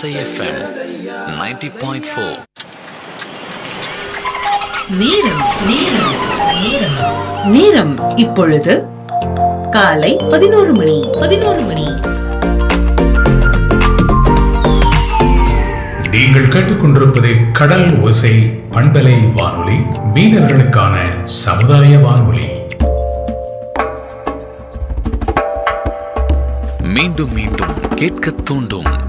கடலோசை FM 90.4 point four நேரம் நேரம் நேரம். நேரம் இப்பொழுது காலை பதினோரு மணி பதினோரு மணி. நீங்கள் கேட்டுக்கொண்டிருப்பது கடல் ஓசை பண்பலை வானொலி மீனவர்களுக்கான சமுதாய வானொலி. மீண்டும் மீண்டும் கேட்க தூண்டும்.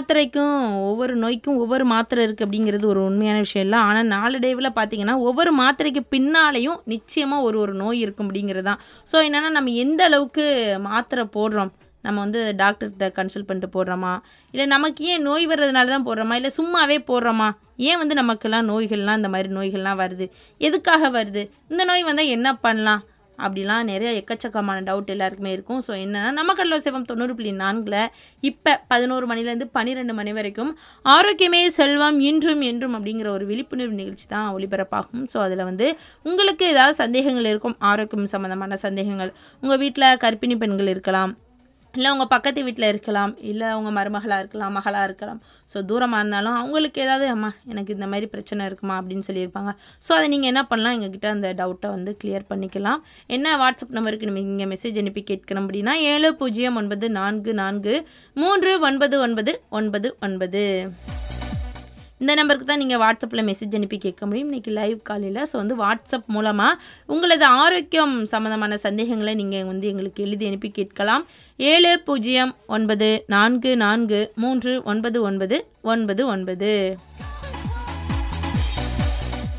மாத்திரைக்கும் ஒவ்வொரு நோய்க்கும் ஒவ்வொரு மாத்திரை இருக்குது அப்படிங்கிறது ஒரு உண்மையான விஷயம் இல்லை. ஆனால் நாளடைவில் பார்த்தீங்கன்னா ஒவ்வொரு மாத்திரைக்கு பின்னாலேயும் நிச்சயமாக ஒரு ஒரு நோய் இருக்கும் அப்படிங்கிறது தான். ஸோ என்னென்னா நம்ம எந்த அளவுக்கு மாத்திரை போடுறோம்? நம்ம வந்து டாக்டர்கிட்ட கன்சல்ட் பண்ணிட்டு போடுறோமா? இல்லை நமக்கு ஏன் நோய் வர்றதுனால தான் போடுறோமா? இல்லை சும்மாவே போடுறோமா? ஏன் வந்து நமக்கெல்லாம் நோய்கள்லாம் இந்த மாதிரி நோய்கள்லாம் வருது? எதுக்காக வருது? இந்த நோய் வந்தால் என்ன பண்ணலாம்? அப்படிலாம் நிறைய எக்கச்சக்கமான டவுட் எல்லாருக்குமே இருக்கும். ஸோ என்னென்னா நம்ம கடலோ சேவம் தொண்ணூறு புள்ளி நான்கில் இப்போ பதினோரு மணிலேருந்து பன்னிரெண்டு மணி வரைக்கும் ஆரோக்கியமே செல்வம் இன்றும் என்றும் அப்படிங்கிற ஒரு விழிப்புணர்வு நிகழ்ச்சி தான் ஒளிபரப்பாகும். ஸோ அதில் வந்து உங்களுக்கு ஏதாவது சந்தேகங்கள் இருக்கும் ஆரோக்கியம் சம்மந்தமான சந்தேகங்கள். உங்கள் வீட்டில் கர்ப்பிணி பெண்கள் இருக்கலாம் இல்லை உங்கள் பக்கத்து வீட்டில் இருக்கலாம் இல்லை உங்கள் மருமகளாக இருக்கலாம் மகளாக இருக்கலாம். ஸோ தூரமாக இருந்தாலும் அவங்களுக்கு ஏதாவது அம்மா எனக்கு இந்த மாதிரி பிரச்சனை இருக்குமா? அப்படின்னு சொல்லியிருப்பாங்க. ஸோ அதை நீங்கள் என்ன பண்ணலாம்? எங்ககிட்ட அந்த டவுட்டை வந்து கிளியர் பண்ணிக்கலாம். என்ன வாட்ஸ்அப் நம்பருக்கு நீங்கள் மெசேஜ் அனுப்பி கேட்கணும் அப்படின்னா ஏழு பூஜ்ஜியம் ஒன்பது நான்கு நான்கு மூன்று ஒன்பது ஒன்பது ஒன்பது ஒன்பது. இந்த நம்பருக்கு தான் நீங்கள் வாட்ஸ்அப்பில் மெசேஜ் அனுப்பி கேட்க முடியும். இன்றைக்கி லைவ் காலையில். ஸோ வந்து வாட்ஸ்அப் மூலமாக உங்களது ஆரோக்கியம் சம்மந்தமான சந்தேகங்களை நீங்கள் வந்து எங்களுக்கு எழுதி அனுப்பி கேட்கலாம். ஏழு பூஜ்ஜியம் ஒன்பது நான்கு நான்கு மூன்று ஒன்பது ஒன்பது ஒன்பது ஒன்பது.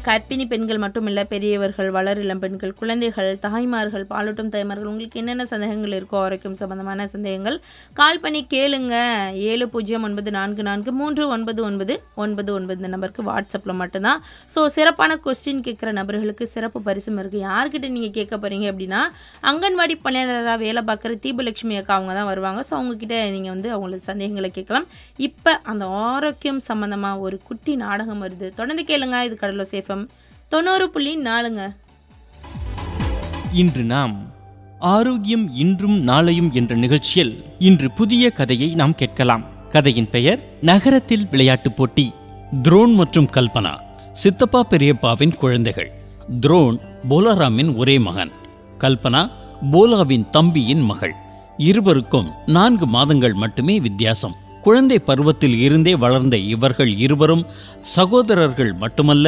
கர்ப்பிணி பெண்கள் மட்டும் இல்லை பெரியவர்கள் வளர் இளம் பெண்கள் குழந்தைகள் தாய்மார்கள் பாலூட்டும் தாய்மார்கள் உங்களுக்கு என்னென்ன சந்தேகங்கள் இருக்கோ ஆரோக்கியம் சம்பந்தமான சந்தேகங்கள் கால் பண்ணி கேளுங்க. ஏழு பூஜ்ஜியம் ஒன்பது நான்கு நான்கு மூன்று ஒன்பது ஒன்பது ஒன்பது ஒன்பது இந்த நம்பருக்கு வாட்ஸ்அப்பில் மட்டும்தான். ஸோ சிறப்பான கொஸ்டின் கேட்குற நபர்களுக்கு சிறப்பு பரிசும் இருக்குது யார்கிட்ட நீங்கள் கேட்க போகிறீங்க அப்படின்னா அங்கன்வாடி பணியாளராக வேலை பார்க்குற தீபலட்சுமி அக்கா அவங்க தான் வருவாங்க. ஸோ அவங்கக்கிட்ட நீங்கள் வந்து அவங்களுக்கு சந்தேகங்களை கேட்கலாம். இப்போ அந்த ஆரோக்கியம் சம்மந்தமாக ஒரு குட்டி நாடகம் வருது. தொடர்ந்து கேளுங்க இது கடலோ சேஃபம் தொண்ணூறு புள்ளி நாலுங்க. இன்று நாம் ஆரோக்கியம் இன்றும் நாளையும் என்ற நிகழ்ச்சியில் இன்று புதிய கதையை நாம் கேட்கலாம். கதையின் பெயர் நகரத்தில் விளையாட்டுப் போட்டி. துரோன் மற்றும் கல்பனா சித்தப்பா பெரியப்பாவின் குழந்தைகள். துரோன் போலாராமின் ஒரே மகன். கல்பனா போலாவின் தம்பியின் மகள். இருவருக்கும் நான்கு மாதங்கள் மட்டுமே வித்தியாசம். குழந்தை பருவத்தில் இருந்தே வளர்ந்த இவர்கள் இருவரும் சகோதரர்கள் மட்டுமல்ல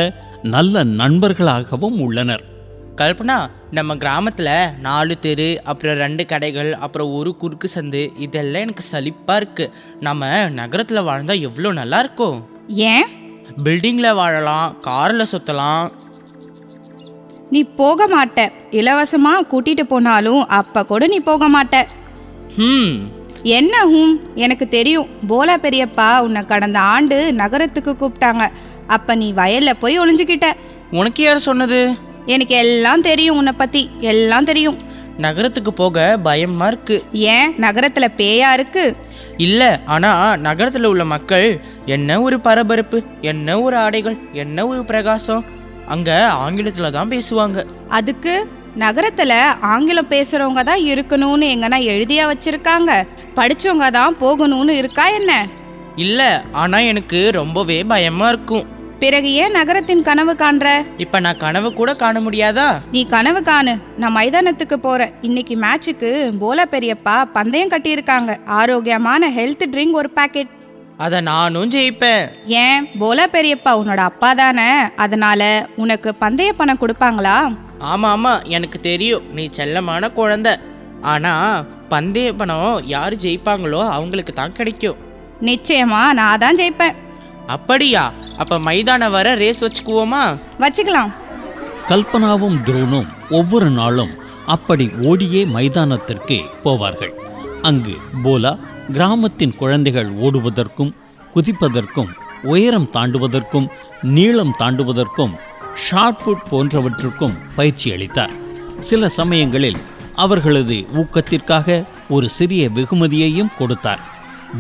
நல்ல நண்பர்களாகவும் உள்ளனர். கல்பனா நம்ம கிராமத்தில் நாலு தெரு அப்புறம் ரெண்டு கடைகள் அப்புறம் ஒரு குறுக்கு சந்து இதெல்லாம் எனக்கு சலிப்பாக இருக்குது நம்ம நகரத்தில் வாழ்ந்தால் எவ்வளோ நல்லா இருக்கும்? ஏன்? பில்டிங்கில் வாழலாம் காரில் சுற்றலாம் நீ போக மாட்ட. இலவசமா கூட்டிட்டு போனாலும் அப்ப கூட நீ போக மாட்ட. ம் என்ன ஹூம்? எனக்கு தெரியும். போலா பெரியப்பா உன்னை கடந்த ஆண்டு நகரத்துக்கு கூப்பிட்டாங்க. அப்ப நீ வயல்ல போய் ஒளிஞ்சுக்கிட்ட. உனக்கு யார் சொன்னது? எனக்கு எல்லாம் தெரியும் உன்னை பத்தி. எல்லாம் தெரியும். நகரத்துக்கு போக பயமாக இருக்கு. ஏன்? நகரத்துல பேயா இருக்கு? இல்லை. ஆனால் நகரத்தில் உள்ள மக்கள் என்ன ஒரு பரபரப்பு? என்ன ஒரு ஆடைகள்? என்ன ஒரு பிரகாசம்? அங்கே ஆங்கிலத்தில் தான் பேசுவாங்க. அதுக்கு? நகரத்துல ஆங்கிலம் பேசுறவங்க தான் இருக்கணும்னு எங்கன்னா எழுதியா வச்சிருக்காங்க. படிச்சவங்க தான் போகணும்னு இருக்கா என்ன? இல்லை ஆனால் எனக்கு ரொம்பவே பயமாக இருக்கும். பிறகு ஏன் நகரத்தின் கனவு காண்ற? இப்போ நான் கனவு கூட காண முடியாதா? நீ கனவு காணு. நான் மைதானத்துக்கு போறேன். இன்னைக்கு மேட்சுக்கு போல பெரியப்பா பந்தயம் கட்டியிருக்காங்க. ஆரோக்கியமான ஹெல்த் ட்ரிங்க் ஒரு பாக்கெட் அதை நானும் ஜெயிப்பேன். ஏன்? போல பெரியப்பா உன்னோட அப்பா தானே. அதனால உனக்கு பந்தய பணம் கொடுப்பாங்களா? ஆமாம் ஆமாம் எனக்கு தெரியும். நீ செல்லமான குழந்தை. ஆனால் பந்தய பணம் யார் ஜெயிப்பாங்களோ அவங்களுக்கு தான் கிடைக்கும். நிச்சயமா நான் தான் ஜெயிப்பேன். அப்படியா? அப்போ மைதானம் வர ரேஸ் வச்சுக்குவோமா? வச்சுக்கலாம். கல்பனாவும் துரோனும் ஒவ்வொரு நாளும் அப்படி ஓடியே மைதானத்திற்கு போவார்கள். அங்கு போலா கிராமத்தின் குழந்தைகள் ஓடுவதற்கும் குதிப்பதற்கும் உயரம் தாண்டுவதற்கும் நீளம் தாண்டுவதற்கும் ஷார்ட்புட் போன்றவற்றுக்கும் பயிற்சி அளித்தார். சில சமயங்களில் அவர்களது ஊக்கத்திற்காக ஒரு சிறிய வெகுமதியையும் கொடுத்தார்.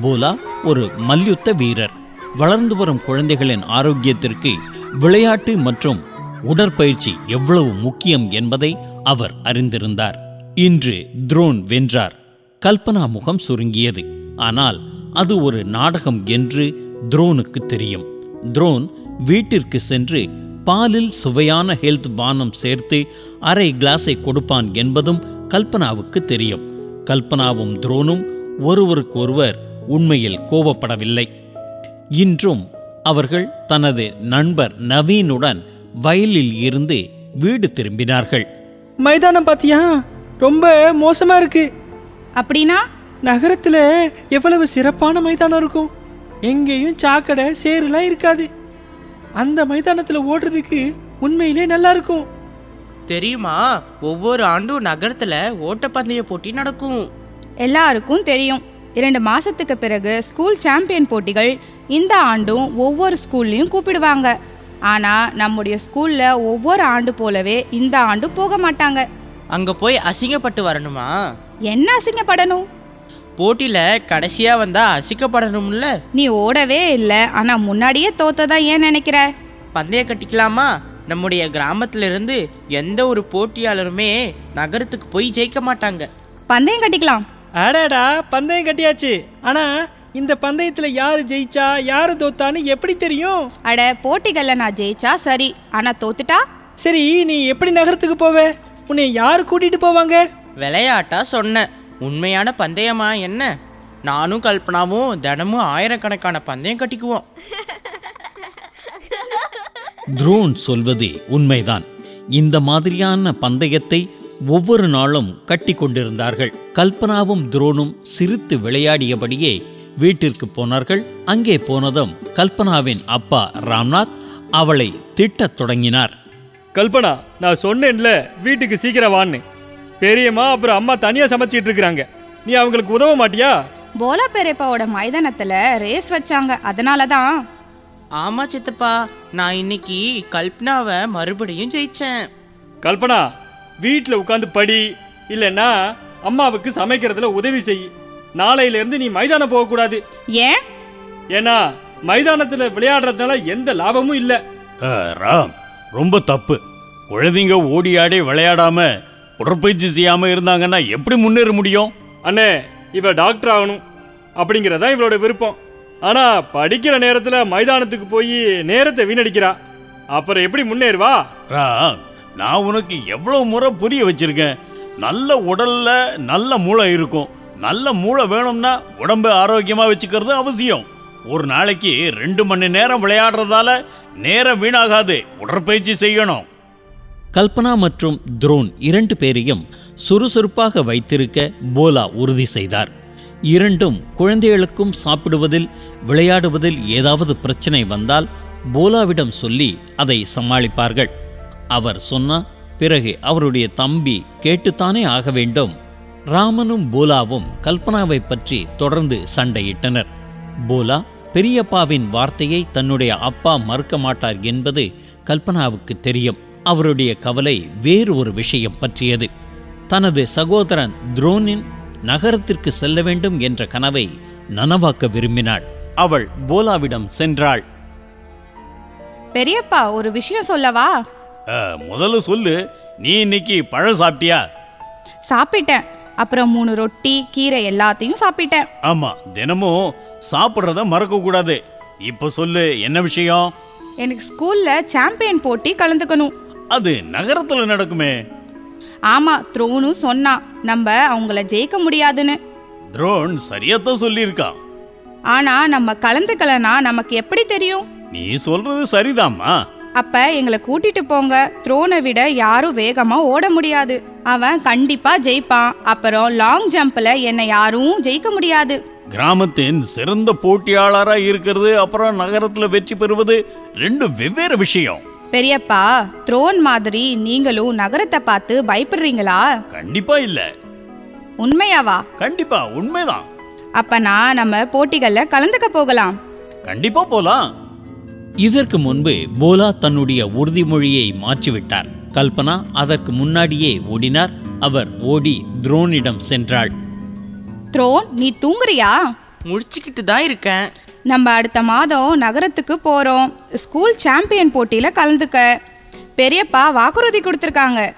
போலா ஒரு மல்யுத்த வீரர். வளர்ந்து வரும் குழந்தைகளின் ஆரோக்கியத்திற்கு விளையாட்டு மற்றும் உடற்பயிற்சி எவ்வளவு முக்கியம் என்பதை அவர் அறிந்திருந்தார். இன்று துரோன் வென்றார். கல்பனா முகம் சுருங்கியது. ஆனால் அது ஒரு நாடகம் என்று துரோனுக்கு தெரியும். துரோன் வீட்டிற்கு சென்று பாலில் சுவையான ஹெல்த் பானம் சேர்த்து அரை கிளாஸை கொடுப்பான் என்பதும் கல்பனாவுக்கு தெரியும். கல்பனாவும் துரோனும் ஒருவருக்கொருவர் உண்மையில் கோபப்படவில்லை. இன்றும் அவர்கள் தனது நண்பர் நவீனுடன் வயலில் இருந்து வீடு திரும்பினார்கள். மைதானம் பாத்தியா? ரொம்ப மோசமா இருக்கு. அப்படின்னா? நகரத்துல எவ்வளவு சிறப்பான மைதானம் இருக்கும். எங்கேயும் சாக்கடை சேறுலாம் இருக்காது. அந்த மைதானத்துல ஓடுறதுக்கு உண்மையிலே நல்லா இருக்கும். தெரியுமா? ஒவ்வொரு ஆண்டும் நகரத்துல ஓட்டப்பந்தய போட்டி நடக்கும். எல்லாருக்கும் தெரியும். இரண்டு மாசத்துக்கு பிறகு ஸ்கூல் சாம்பியன் போட்டிகள் இந்த ஆண்டும் ஒவ்வொரு ஸ்கூல்லையும் கூப்பிடுவாங்க. ஆனா நம்முடைய ஸ்கூல்ல ஒவ்வொரு ஆண்டு போலவே இந்த ஆண்டு போக மாட்டாங்க. அங்க போய் அசிங்கப்பட்டு வரணுமா? என்ன அசிங்கப்படணும்? போட்டியில கடைசியா வந்தா அசிக்கப்படணும்ல? நீ ஓடவே இல்லை. ஆனா முன்னாடியே தோத்ததா ஏன் நினைக்கிற? பந்தய கட்டிக்கலாமா? நம்முடைய கிராமத்துல இருந்து எந்த ஒரு போட்டியாளருமே நகரத்துக்கு போய் ஜெயிக்க மாட்டாங்க. பந்தயம் கட்டிக்கலாம். அடடா பந்தயம் கட்டியாச்சு. ஆனா இந்த பந்தயத்துல யாரு ஜெயிச்சா யாரு தோத்தான்னு எப்படி தெரியும்? அட போட்டிகள்ல நான் ஜெயிச்சா சரி. ஆனா தோத்துட்டா? சரி நீ எப்படி நகரத்துக்கு போவ? உன்னை யார் கூட்டிட்டு போவாங்க? விளையாட்டா சொன்னேன். உண்மையான பந்தயமா என்ன? நானும் கல்பனாவும் தினமும் ஆயிரக்கணக்கான பந்தயம் கட்டிக்குவோம். துரோன் சொல்வது உண்மைதான். இந்த மாதிரியான பந்தயத்தை ஒவ்வொரு நாளும் கட்டி கொண்டிருந்தார்கள். கல்பனாவும் துரோனும் சிரித்து விளையாடியபடியே வீட்டிற்கு போனார்கள். அங்கே போனதும் கல்பனாவின் அப்பா ராம்நாத் அவளை திட்டத் தொடங்கினார். கல்பனா நான் சொன்னேன்ல வீட்டுக்கு சீக்கிரம் வான்னு. பெரியம்மா அப்புறம் அம்மா தனியா சமைச்சிட்டு இருக்கிறாங்க. நீ அவங்களுக்கு உதவ மாட்டியா? போலா பெரியப்பாவோட மைதானத்துல ரேஸ் வச்சாங்க. அதனால தான் ஆமா சித்தப்பா நான் இன்னைக்கு கல்பனாவை மறுபடியும் ஜெயிச்சேன். கல்பனா வீட்டில் உட்காந்து படி இல்லைன்னா அம்மாவுக்கு சமைக்கிறதுல உதவி செய். நாளையில இருந்து நீ மைதானம் போகக்கூடாது. ஏன்? ஏன்னா மைதானத்துல விளையாடுறதுனால எந்த லாபமும் இல்லை. ராம் ரொம்ப தப்பு. குழந்தைங்க ஓடி ஆடி விளையாடாம உடற்பயிற்சி செய்யாம இருந்தாங்கன்னா எப்படி முன்னேற முடியும்? அண்ணே இவ டாக்டர் ஆகணும் அப்படிங்கிறதா இவளோட விருப்பம். ஆனா படிக்கிற நேரத்துல மைதானத்துக்கு போய் நேரத்தை வீணடிக்கிறா. அப்புறம் எப்படி முன்னேறுவா? நான் உனக்கு எவ்வளவு முறை புரிய வச்சிருக்கேன். நல்ல உடல்ல நல்ல மூளை இருக்கும். நல்ல மூளை வேணும்னா உடம்பை ஆரோக்கியமா வச்சுக்கிறது அவசியம். ஒரு நாளைக்கு ரெண்டு மணி நேரம் விளையாடுறதால நேரம் வீணாகாது. உடற்பயிற்சி செய்யணும். கல்பனா மற்றும் துரோன் இரண்டு பேரையும் சுறுசுறுப்பாக வைத்திருக்க போலா உறுதி செய்தார். இரண்டும் குழந்தைகளுக்கும் சாப்பிடுவதில் விளையாடுவதில் ஏதாவது பிரச்சனை வந்தால் போலாவிடம் சொல்லி அதை சமாளிப்பார்கள். அவர் சொன்னா பிறகு அவருடைய தம்பி கேட்டுத்தானே ஆக வேண்டும். ராமனும் போலாவும் கல்பனாவை பற்றி தொடர்ந்து சண்டையிட்டனர். போலா பெரியப்பாவின் வார்த்தையை தன்னுடைய அப்பா மறுக்க மாட்டார் என்பது கல்பனாவுக்கு தெரியும். அவருடைய கவலை வேறு ஒரு விஷயம் பற்றியது. தனது சகோதரன் துரோனின் நகரத்திற்கு செல்ல வேண்டும் என்ற கனவை நனவாக்க விரும்பினாள். அவள் போலாவிடம் சென்றாள். பெரியப்பா ஒரு விஷயம் சொல்லவா? முதல்ல சொல்லு நீ இன்னைக்கு பழம் சாப்பிட்டியா? சாப்பிட்டேன். அப்புறம் மூணு ரொட்டி கீரை எல்லாத்தையும் சாப்பிட்டேன். ஆமா தினமும் சாப்பிட்றத மறக்க கூடாது. இப்ப சொல்லு என்ன விஷயம்? எனக்கு ஸ்கூல்ல சாம்பியன் போட்டி கலந்துக்கணும். அது நகரத்துல நடக்குமே. ஆமா த்ரோனும் சொன்னான் நம்ம அவங்கள ஜெயிக்க முடியாதுன்னு. துரோன் சரியாத்தான் சொல்லியிருக்கான் ஆனா நம்ம கலந்துக்கலனா நமக்கு எப்படி தெரியும்? நீ சொல்றது சரிதாம்மா. அப்ப எங்களை கூட்டிட்டு போங்க. த்ரோனை விட யாரும் வேகமா ஓட முடியாது. அவன் கண்டிப்பா ஜெயிப்பான். அப்புறம் லாங் ஜம்ப்ல என்னை யாரும் ஜெயிக்க முடியாது. கிராமத்தின் சிறந்த போட்டியாளரா இருக்கிறது அப்புறம் நகரத்துல வெற்றி பெறுவது ரெண்டு வெவ்வேறு விஷயம். பெரியப்பா த்ரோன் மாதிரி நீங்களும் நகரத்தை பார்த்து பயப்படுறீங்களா? கண்டிப்பா இல்ல. உண்மையாவா? கண்டிப்பா உண்மைதான். அப்பனா நம்ம போட்டிகளில் கலந்துக்க போகலாம். கண்டிப்பா போலாம். இதற்கு முன்பு போலா தன்னுடைய உறுதிமொழியை மாற்றிவிட்டார். கல்பனா அதற்கு முன்னாடியே ஓடினார். அவர் ஓடி துரோனிடம் சென்றாள். த்ரோன் நீ தூங்குறியா? முடிச்சுக்கிட்டு தான் இருக்கேன். நம்ம அடுத்த மாதம் நகரத்துக்கு போகிறோம் ஸ்கூல் சாம்பியன் போட்டியில் கலந்துக்க. பெரியப்பா வாக்குறுதி கொடுத்துருக்காங்க.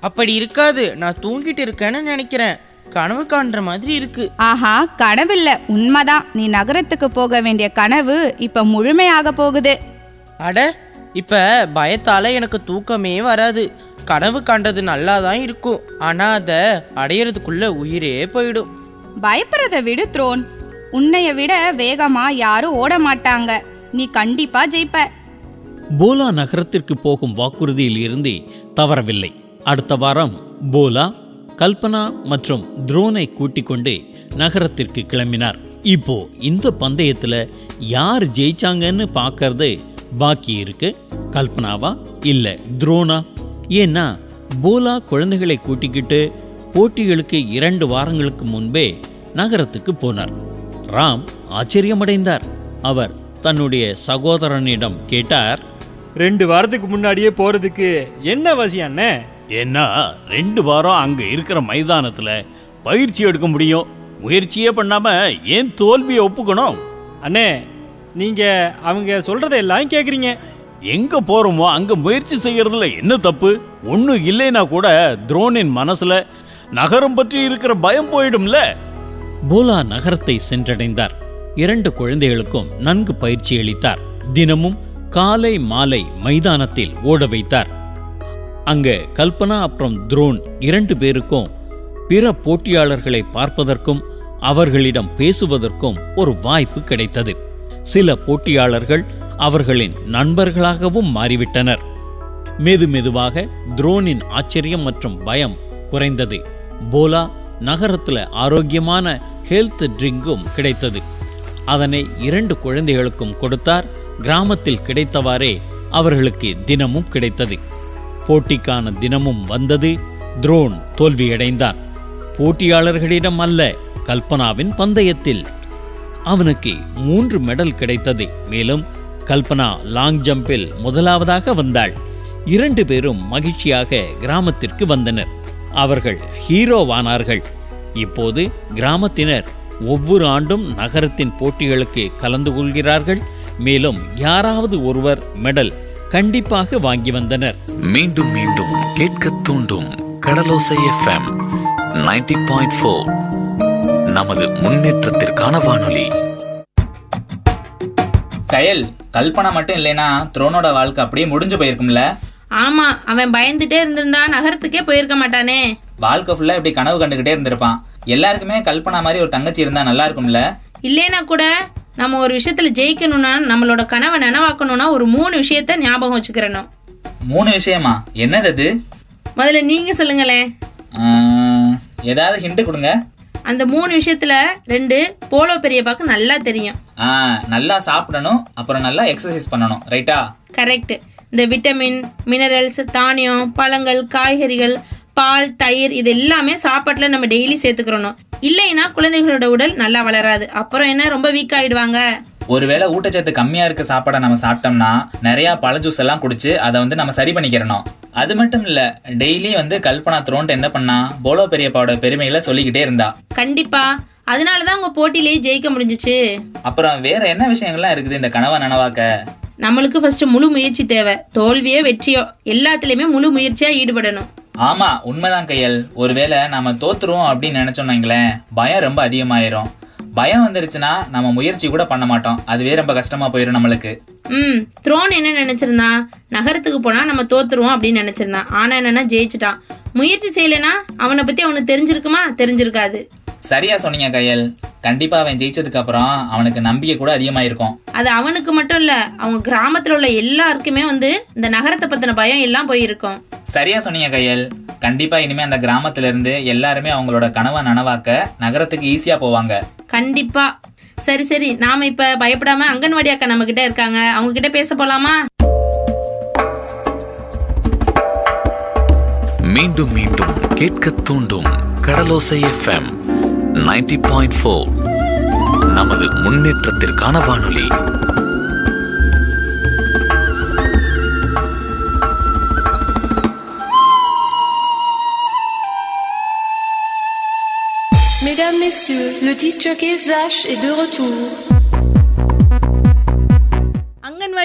அப்படி இருக்காது. நான் தூங்கிட்டு இருக்கேன்னு நினைக்கிறேன். கனவு காண்ற மாதிரி இருக்கு. ஆஹா கனவில்ல. உண்மைதான். நீ நகரத்துக்கு போக வேண்டிய கனவு இப்ப முழுமையாக போகுது. அட இப்ப பயத்தால எனக்கு தூக்கமே வராது. கனவு காண்றது நல்லா தான் இருக்கும். ஆனா அதை அடையறதுக்குள்ள உயிரே போயிடும். பயப்படுறத விடு த்ரோன். உன்னைய விட வேகமா யாரும் ஓட மாட்டாங்க நீ கண்டிப்பா ஜெயிப்ப. போலா நகரத்திற்கு போகும் வாக்குறுதியில் இருந்து தவறவில்லை. அடுத்த வாரம் போலா கல்பனா மற்றும் துரோனை கூட்டிக் கொண்டு நகரத்திற்கு கிளம்பினார். இப்போ இந்த பந்தயத்துல யார் ஜெயிச்சாங்கன்னு பார்க்கறது பாக்கி இருக்கு. கல்பனாவா இல்ல துரோனா? ஏன்னா போலா குழந்தைகளை கூட்டிக்கிட்டு போட்டிகளுக்கு இரண்டு வாரங்களுக்கு முன்பே நகரத்துக்கு போனார். ராம் ஆச்சரியமடைந்தார். அவர் தன்னுடைய சகோதரனிடம் கேட்டார் ரெண்டு வாரத்துக்கு முன்னாடியே போறதுக்கு என்ன அவசியம் அண்ணே? ஏன்னா ரெண்டு வாரம் அங்க இருக்கிற மைதானத்துல பயிற்சி எடுக்க முடியும். முயற்சியே பண்ணாம ஏன் தோல்வியை ஒப்புக்கணும்? அண்ணே நீங்க அவங்க சொல்றதை எல்லாம் கேக்குறீங்க. எங்க போறோமோ அங்க முயற்சி செய்யறதுல என்ன தப்பு? ஒண்ணும் இல்லைனா கூட துரோனின் மனசுல நகரம் பற்றி இருக்கிற பயம் போயிடும்ல. போலா நகரத்தை சென்றடைந்தார். இரண்டு குழந்தைகளுக்கும் நன்கு பயிற்சி அளித்தார். தினமும் காலை மாலை மைதானத்தில் ஓட வைத்தார். அங்கு கல்பனா அப்புறம் துரோன் இரண்டு பேருக்கும் பிற போட்டியாளர்களை பார்ப்பதற்கும் அவர்களிடம் பேசுவதற்கும் ஒரு வாய்ப்பு கிடைத்தது. சில போட்டியாளர்கள் அவர்களின் நண்பர்களாகவும் மாறிவிட்டனர். மெது மெதுவாக துரோனின் ஆச்சரியம் மற்றும் பயம் குறைந்தது. போலா நகரத்துல ஆரோக்கியமான ஹெல்த் ட்ரிங்கும் கிடைத்தது. அதனை இரண்டு குழந்தைகளுக்கும் கொடுத்தார். கிராமத்தில் கிடைத்தவாறே அவர்களுக்கு தினமும் கிடைத்தது. போட்டிக்கான தினமும் வந்தது. துரோன் தோல்வியடைந்தார். போட்டியாளர்களிடம் அல்ல கல்பனாவின் பந்தயத்தில். அவனுக்கு மூன்று மெடல் கிடைத்தது. மேலும் கல்பனா லாங் ஜம்பில் முதலாவதாக வந்தாள். இரண்டு பேரும் மகிழ்ச்சியாக கிராமத்திற்கு வந்தனர். அவர்கள் ஹீரோவானார்கள். இப்போது கிராமத்தினர் ஒவ்வொரு ஆண்டும் நகரத்தின் போட்டிகளுக்கு கலந்து கொள்கிறார்கள். மேலும் யாராவது ஒருவர் மெடல் கண்டிப்பாக வாங்கி வந்தனர். மீண்டும் மீண்டும் கேட்க தூண்டும் கடலோசை எஃப்எம் 90.4 பாயிண்ட் நமது முன்னேற்றத்திற்கான வானொலி. கயல் கல்பனா மட்டும் இல்லைனா த்ரோனோட வாழ்க்கை அப்படியே முடிஞ்சு போயிருக்கும்ல. ஆமா அவன் பயந்துட்டே இருந்திருந்தா நகரத்துக்கே போயிருக்க மாட்டானே. வாழ்க்கை ஃபுல்லா இப்படி கனவு கண்டுகிட்டே இருந்திருப்பான். எல்லாருக்குமே கல்பனா மாதிரி ஒரு தங்கச்சி இருந்தா நல்லா இருக்கும்ல? இல்லைனா கூட நம்ம ஒரு விஷயத்துல ஜெயிக்கணும்னா நம்மளோட கனவை நனவாக்கணும்னா ஒரு மூணு விஷயத்த ஞாபகம் வச்சுக்கிறணும். மூணு விஷயமா? என்னது அது? முதல்ல நீங்க சொல்லுங்களேன். ஆஹ், ஏதாவது ஹிண்ட் கொடுங்க. அந்த மூணு விஷயத்துல ரெண்டு போலோ பெரியப்பாக்கு நல்லா தெரியும். நல்லா சாப்பிடணும் அப்புறம் நல்லா எக்ஸசைஸ் பண்ணணும் ரைட்டா கரெக்ட் இந்த விட்டமின் மினரல்ஸ் தானியம் பழங்கள் காய்கறிகள் பால் தயிர் இது எல்லாமே சாப்பாட்டில் நம்ம டெய்லி சேர்த்துக்கிறணும். இல்லைன்னா குழந்தைகளோட உடல் நல்லா வளராது. அப்புறம் என்ன? ரொம்ப வீக் ஆயிடுவாங்க. ஒருவேளை ஊட்டச்சத்து கம்மியா இருக்க சாப்பாடை நம்ம சாப்பிட்டோம்னா நிறைய பழ ஜூஸ் எல்லாம் குடிச்சு அதை வந்து நம்ம சரி பண்ணிக்கிறணும். அது மட்டும் இல்ல டெய்லி வந்து கல்பனா த்ரோன்ட்டு என்ன பண்ணா போலோ பெரியப்பாவோட பெருமைகளை சொல்லிக்கிட்டே இருந்தா. கண்டிப்பா. அதனால தான் உங்க போட்டியிலேயே ஜெயிக்க முடிஞ்சுச்சு. அப்புறம் வேற என்ன விஷயங்கள்லாம் இருக்குது இந்த கனவை நனவாக்க? நம்மளுக்கு ஃபர்ஸ்ட் முழு முயற்சி தேவை. தோல்வியோ வெற்றியோ எல்லாத்துலயுமே முழு முயற்சியா ஈடுபடணும். ஆமா உண்மைதான் கையல். ஒருவேளை நாம தோத்துருவோம் அப்படின்னு நினைச்சோம்னு வைங்களேன் பயம் ரொம்ப அதிகமாயிரும். பயம் வந்துருச்சுன்னா நம்ம முயற்சி கூட பண்ண மாட்டோம். அதுவே ரொம்ப கஷ்டமா போயிடும் நம்மளுக்கு. ம் த்ரோன் என்ன நினைச்சிருந்தான் நகரத்துக்கு போனா நம்ம தோத்துருவோம் அப்படின்னு நினைச்சிருந்தான். ஆனா என்னன்னா ஜெயிச்சிட்டான். முயற்சி செய்யலைன்னா அவனை பத்தி அவனுக்கு தெரிஞ்சிருக்குமா? தெரிஞ்சிருக்காது. சரியா சொன்னீங்க கையல். கண்டிப்பா அவன் ஜெயிச்சதுக்கு அப்புறம் அவனுக்கு நம்பிக்கை கூட அதிகமாயிருக்கும். அது அவனுக்கு மட்டும் இல்ல அவங்க கிராமத்துல உள்ள எல்லாருக்குமே வந்து இந்த நகரத்தை பத்தின பயம் எல்லாம் போயிருக்கும். சரியா சொன்னீங்க கையல். கண்டிப்பா இனிமே அந்த கிராமத்துல இருந்து எல்லாருமே அவங்களோட கனவை நனவாக்க நகரத்துக்கு ஈஸியா போவாங்க. கண்டிப்பா. சரி சரி. நாம இப்ப பயப்படாம அங்கன்வாடி அக்கா நம்ம கிட்ட இருக்காங்க. அவங்க கிட்ட பேச போலாமா? மீண்டும் மீண்டும் கேட்க தூண்டும் கடலோசை எஃப்எம் 90.4 பாயிண்ட் ஃபோர் நமது முன்னேற்றத்திற்கான வானொலி Mesdames, Messieurs, le disque jockey Zach est de retour.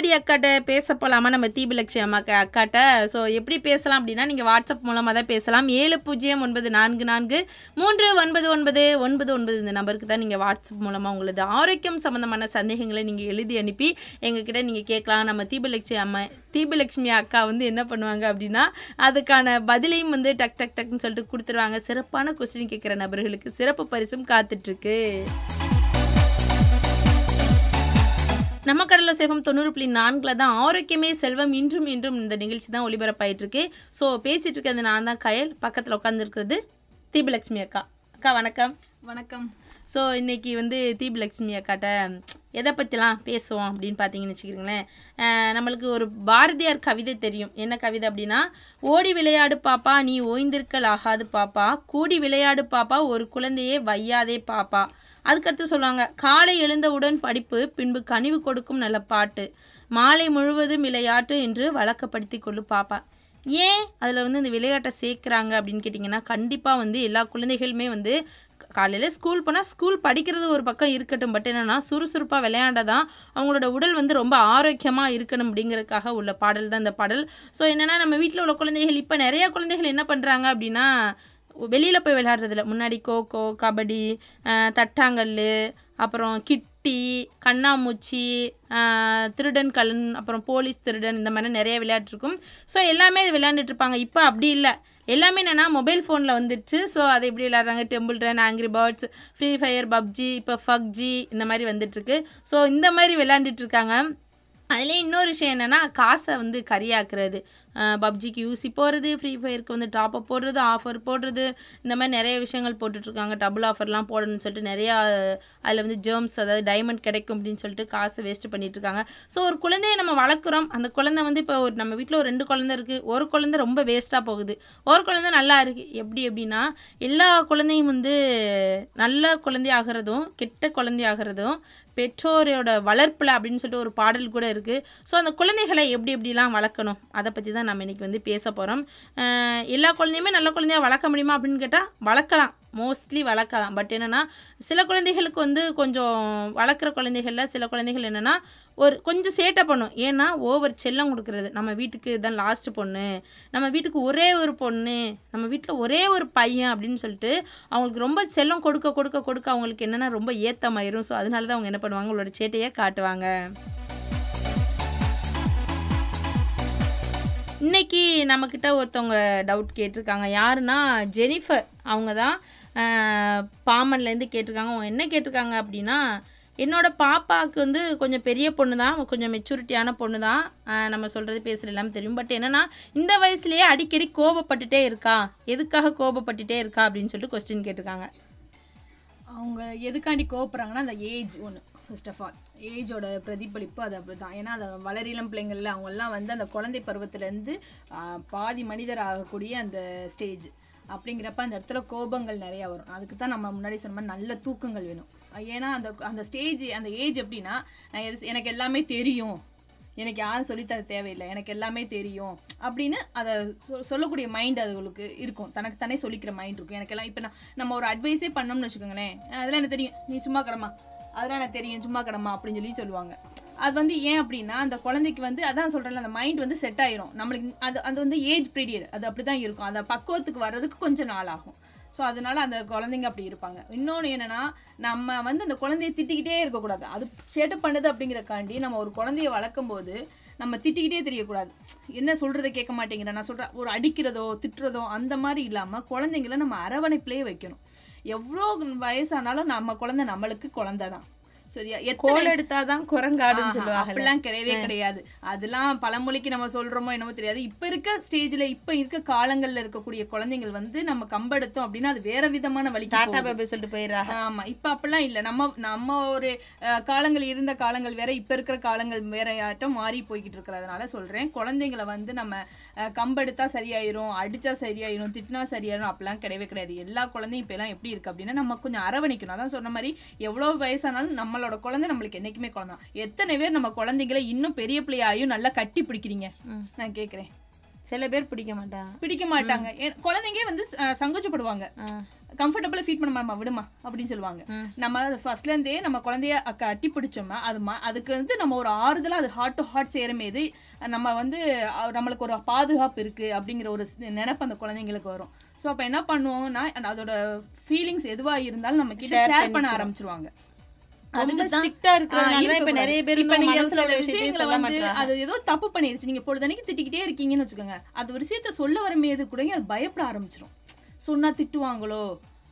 Anganwadi அக்காட்ட பேச போகலாமா நம்ம தீபலட்சி அம்மாக்கு அக்காட்ட. ஸோ எப்படி பேசலாம் அப்படின்னா நீங்கள் வாட்ஸ்அப் மூலமாக தான் பேசலாம். ஏழு பூஜ்ஜியம் ஒன்பது நான்கு நான்கு மூன்று ஒன்பது ஒன்பது ஒன்பது ஒன்பது இந்த நம்பருக்கு தான் நீங்கள் வாட்ஸ்அப் மூலமாக உங்களது ஆரோக்கியம் சம்மந்தமான சந்தேகங்களை நீங்கள் எழுதி அனுப்பி எங்ககிட்ட நீங்கள் கேட்கலாம். நம்ம தீபலட்சுமி அம்மா தீபலட்சுமி அக்கா வந்து என்ன பண்ணுவாங்க அப்படின்னா அதுக்கான பதிலையும் வந்து டக் டக் டக்னு சொல்லிட்டு கொடுத்துருவாங்க. சிறப்பான கொஸ்டின் கேட்குற நபர்களுக்கு சிறப்பு பரிசும் காத்துட்ருக்கு. நம்ம கடலில் சேவம் தொண்ணூறு புள்ளி நான்கில் தான் ஆரோக்கியமே செல்வம் இன்றும் இன்றும் இந்த நிகழ்ச்சி தான் ஒளிபரப்பாயிட்டு இருக்கு ஸோ பேசிட்டு இருக்கிறது நான் தான் கயல். பக்கத்தில் உட்காந்துருக்கிறது தீபலட்சுமி அக்கா. அக்கா வணக்கம். வணக்கம். ஸோ இன்னைக்கு வந்து தீபலட்சுமி அக்காட்ட எதை பற்றிலாம் பேசுவோம் அப்படின்னு பார்த்தீங்கன்னு வச்சுக்கிறீங்களேன். நம்மளுக்கு ஒரு பாரதியார் கவிதை தெரியும். என்ன கவிதை அப்படின்னா ஓடி விளையாடு பாப்பா நீ ஓய்ந்திருக்கல் ஆகாது பாப்பா. கூடி விளையாடு பாப்பா ஒரு குழந்தையே வையாதே பாப்பா. அதுக்கடுத்து சொல்லுவாங்க காலை எழுந்தவுடன் படிப்பு பின்பு கனிவு கொடுக்கும் நல்ல பாட்டு. மாலை முழுவதும் விளையாட்டு என்று வழக்கப்படுத்தி கொள்ளு பாப்பா. ஏன் அதில் வந்து இந்த விளையாட்டை சேர்க்குறாங்க அப்படின்னு கேட்டிங்கன்னா கண்டிப்பாக வந்து எல்லா குழந்தைகளுமே வந்து காலையில் ஸ்கூல் போனால் ஸ்கூல் படிக்கிறது ஒரு பக்கம் இருக்கட்டும். பட் என்னென்னா சுறுசுறுப்பாக விளையாண்ட தான் அவங்களோட உடல் வந்து ரொம்ப ஆரோக்கியமாக இருக்கணும் அப்படிங்கிறதுக்காக உள்ள பாடல் தான் இந்த பாடல். ஸோ என்னென்னா நம்ம வீட்டில் உள்ள குழந்தைகள் இப்போ நிறையா குழந்தைகள் என்ன பண்ணுறாங்க அப்படின்னா வெளியில் போய் விளையாடுறதில்ல. முன்னாடி கோகோ கபடி தட்டாங்கல் அப்புறம் கிட்டி கண்ணாமூச்சி திருடன் கலன் அப்புறம் போலீஸ் திருடன் இந்த மாதிரி நிறைய விளையாட்டு இருக்கும். ஸோ எல்லாமே இது விளையாண்டுட்ருப்பாங்க இப்போ அப்படி இல்லை. எல்லாமே என்னென்னா மொபைல் ஃபோனில் வந்துருச்சு. ஸோ அதை எப்படி விளையாடுறாங்க? Temple run angry birds free fire PUBG இப்போ ஃபக்ஜி இந்த மாதிரி வந்துட்டுருக்கு ஸோ இந்த மாதிரி விளையாண்டுட்டு அதுலேயும் இன்னொரு விஷயம் என்னென்னா காசை வந்து கரியாக்குறது. பப்ஜிக்கு யூசி போடுறது ஃப்ரீ ஃபயருக்கு வந்து டாப்அப் போடுறது ஆஃபர் போடுறது இந்த மாதிரி நிறைய விஷயங்கள் போட்டுட்ருக்காங்க. டபுள் ஆஃபர்லாம் போடணும்னு சொல்லிட்டு நிறையா அதில் வந்து ஜேர்ம்ஸ் அதாவது டைமண்ட் கிடைக்கும் அப்படின்னு சொல்லிட்டு காசை வேஸ்ட் பண்ணிகிட்ருக்காங்க ஸோ ஒரு குழந்தைய நம்ம வளர்க்குறோம். அந்த குழந்தை வந்து இப்போ ஒரு நம்ம வீட்டில் ஒரு ரெண்டு குழந்தை இருக்குது ஒரு குழந்தை ரொம்ப வேஸ்ட்டாக போகுது. ஒரு குழந்தை நல்லா இருக்குது எப்படி எப்படின்னா எல்லா குழந்தையும் வந்து நல்ல குழந்தை ஆகிறதும் கெட்ட குழந்தை ஆகிறதும் பெற்றோரோட வளர்ப்பில் அப்படின்னு சொல்லிட்டு ஒரு பாடல் கூட இருக்குது ஸோ அந்த குழந்தைகளை எப்படி எப்படிலாம் வளர்க்கணும்? அதை பற்றி தான் நம்ம இன்றைக்கி வந்து பேச போகிறோம் எல்லா குழந்தையுமே நல்ல குழந்தையா வளர்க்க முடியுமா அப்படின்னு கேட்டால் வளர்க்கலாம். மோஸ்ட்லி வளர்க்கலாம். பட் என்னென்னா சில குழந்தைகளுக்கு வந்து கொஞ்சம் வளர்க்குற குழந்தைகளில் சில குழந்தைகள் என்னென்னா ஒரு கொஞ்சம் சேட்டை பண்ணும். ஏன்னா ஓவர் செல்லம் கொடுக்குறது. நம்ம வீட்டுக்கு தான் லாஸ்ட் பொண்ணு. நம்ம வீட்டுக்கு ஒரே ஒரு பொண்ணு. நம்ம வீட்டில் ஒரே ஒரு பையன் அப்படின்னு சொல்லிட்டு அவங்களுக்கு ரொம்ப செல்லம் கொடுக்க கொடுக்க கொடுக்க அவங்களுக்கு என்னென்னா ரொம்ப ஏத்தமாயிரும். ஸோ அதனால தான் அவங்க என்ன பண்ணுவாங்க? அவங்களோட சேட்டையே காட்டுவாங்க. இன்னைக்கு நம்மக்கிட்ட ஒருத்தவங்க டவுட் கேட்டிருக்காங்க. யாருன்னா ஜெனிஃபர் அவங்க தான் பாமன்லேருந்து கேட்டிருக்காங்க. அவங்க என்ன கேட்டிருக்காங்க அப்படின்னா என்னோடய பாப்பாவுக்கு வந்து கொஞ்சம் பெரிய பொண்ணு தான் கொஞ்சம் மெச்சூரிட்டியான பொண்ணு தான் நம்ம சொல்கிறது பேசுகிற எல்லாமே தெரியும். பட் என்னென்னா இந்த வயசுலேயே அடிக்கடி கோபப்பட்டுட்டே இருக்கா? எதுக்காக கோபப்பட்டுட்டே இருக்கா அப்படின்னு சொல்லிட்டு கொஸ்டின் கேட்டிருக்காங்க. அவங்க எதுக்காண்டி கோபப்படுறாங்கன்னா அந்த ஏஜ் ஒன்று ஃபர்ஸ்ட் ஆஃப் ஆல் ஏஜோட பிரதிபலிப்பு அது அப்படி தான் ஏன்னா அந்த வளரிளம் பிள்ளைங்கள்ல அவங்கெல்லாம் வந்து அந்த குழந்தை பருவத்துலேருந்து பாதி மனிதர் ஆகக்கூடிய அந்த ஸ்டேஜ் அப்படிங்கிறப்ப அந்த இடத்துல கோபங்கள் நிறையா வரும். அதுக்கு தான் நம்ம முன்னாடி சொன்ன மாதிரி நல்ல தூக்கங்கள் வேணும். ஏன்னா அந்த அந்த ஸ்டேஜ் அந்த ஏஜ் எப்படின்னா எனக்கு எல்லாமே தெரியும். எனக்கு யாரும் சொல்லித்தர தேவையில்லை. எனக்கு எல்லாமே தெரியும். அப்படின்னு அதை சொ- சொல்லக்கூடிய மைண்ட் அதுகளுக்கு இருக்கும். தனக்கு தானே சொல்லிக்கிற மைண்ட் இருக்கும். எனக்கு எல்லாம் இப்போ நான் நம்ம ஒரு அட்வைஸே பண்ணோம்னு வச்சுக்கோங்களேன். அதெல்லாம் எனக்கு தெரியும். நீ சும்மா கிடமா அதெல்லாம் எனக்கு தெரியும் சும்மா கடமா அப்படின்னு சொல்லி சொல்லுவாங்க. அது வந்து ஏன் அப்படின்னா அந்த குழந்தைக்கு வந்து அதான் சொல்கிறேன்ல அந்த மைண்ட் வந்து செட் ஆயிரும். நம்மளுக்கு அது அது வந்து ஏஜ் பீரியட் அது அப்படி தான் இருக்கும். அந்த பக்குவத்துக்கு வர்றதுக்கு கொஞ்சம் நாள் ஆகும் ஸோ அதனால அந்த குழந்தைங்க அப்படி இருப்பாங்க. இன்னொன்று என்னென்னா நம்ம வந்து அந்த குழந்தைய திட்டிக்கிட்டே இருக்கக்கூடாது. அது சேட்டை பண்ணுது அப்படிங்கிறக்காண்டி நம்ம ஒரு குழந்தைய வளர்க்கும் போது நம்ம திட்டிக்கிட்டே தெரியக்கூடாது. என்ன சொல்கிறத கேட்க மாட்டேங்கிற நான் சொல்கிறேன் ஒரு அடிக்கிறதோ திட்டுறதோ அந்த மாதிரி இல்லாமல் குழந்தைங்கள நம்ம அரவணைப்பிலே வைக்கணும். எவ்வளோ வயசானாலும் நம்ம குழந்தை நம்மளுக்கு குழந்தை தான் சரியா? கோல் எடுத்தாதான் குரங்காடுன்னு சொல்லுவாங்க அப்படிலாம் கிடையவே கிடையாது. அதெல்லாம் பழமொழிக்கு நம்ம சொல்றோமோ என்னமோ தெரியாது. இப்ப இருக்க ஸ்டேஜ்ல இப்ப இருக்க காலங்கள்ல இருக்கக்கூடிய குழந்தைகள் வந்து நம்ம கம்பெடுத்தோம் அப்படின்னா அது வேற விதமான வழி டாடா பாபா சொல்லிட்டு போயிடுறாங்க. ஆமா இப்ப அப்படிலாம் இல்ல. நம்ம நம்ம ஒரு காலங்கள் இருந்த காலங்கள் வேற இப்ப இருக்கிற காலங்கள் வேற ஆட்டம் மாறி போய்கிட்டு இருக்கிறதுனால சொல்றேன். குழந்தைங்களை வந்து நம்ம கம்பெடுத்தா சரியாயிரும் அடிச்சா சரியாயிரும் திட்டினா சரியாயிரும் அப்படிலாம் கிடையவே கிடையாது. எல்லா குழந்தையும் இப்ப எல்லாம் எப்படி இருக்கு அப்படின்னா நம்ம கொஞ்சம் அரவணைக்கணும். அதான் சொன்ன மாதிரி எவ்வளவு வயசானாலும் நம்மளோட குழந்தை நம்மளுக்கு என்னைக்குமே குழந்தை தான். எத்தனை பேர் நம்ம குழந்தைங்களை இன்னும் பெரிய பிள்ளையாயும் நல்லா கட்டி பிடிக்கிறீங்க? நான் கேக்குறேன். சில பேர் பிடிக்க மாட்டாங்க. பிடிக்க மாட்டாங்க. குழந்தைங்க வந்து சங்கோச்சப்படுவாங்க கம்ஃபர்டபுளா ஃபீட் பண்ண மாமா விடுமா அப்படின்னு சொல்லுவாங்க. நம்ம ஃபர்ஸ்ட்ல இருந்தே நம்ம குழந்தைய கட்டி பிடிச்சோம்னா அது அதுக்கு வந்து நம்ம ஒரு ஆறுதலா அது ஹார்ட் டு ஹார்ட் மீது நம்ம வந்து நம்மளுக்கு ஒரு பாதுகாப்பு இருக்கு அப்படிங்கிற ஒரு நினைப்பு அந்த குழந்தைங்களுக்கு வரும். ஸோ அப்ப என்ன பண்ணுவோம்னா அதோட ஃபீலிங்ஸ் எதுவா இருந்தாலும் நம்ம கிட்ட ஷேர் பண்ண. ஆரம்பிச்சிருவாங்க. ரொம்ப அதுக்கு strict ஆ இருக்கிறதுனால தான் இப்ப நிறைய பேர் இப்ப இன்னும் நீங்க மனசுல உள்ள சில விஷயத்தையே விஷயங்களை சொல்ல வந்து மாட்றாங்க. அது ஏதோ தப்பு பண்ணிருச்சு நீங்க பொழுதனைக்கு திட்டிக்கிட்டே இருக்கீங்கன்னு வச்சுக்கோங்க. அது ஒரு விஷயத்த சொல்ல வரமேது கூட அது பயப்பட ஆரம்பிச்சிரும். சொன்னா திட்டுவாங்களோ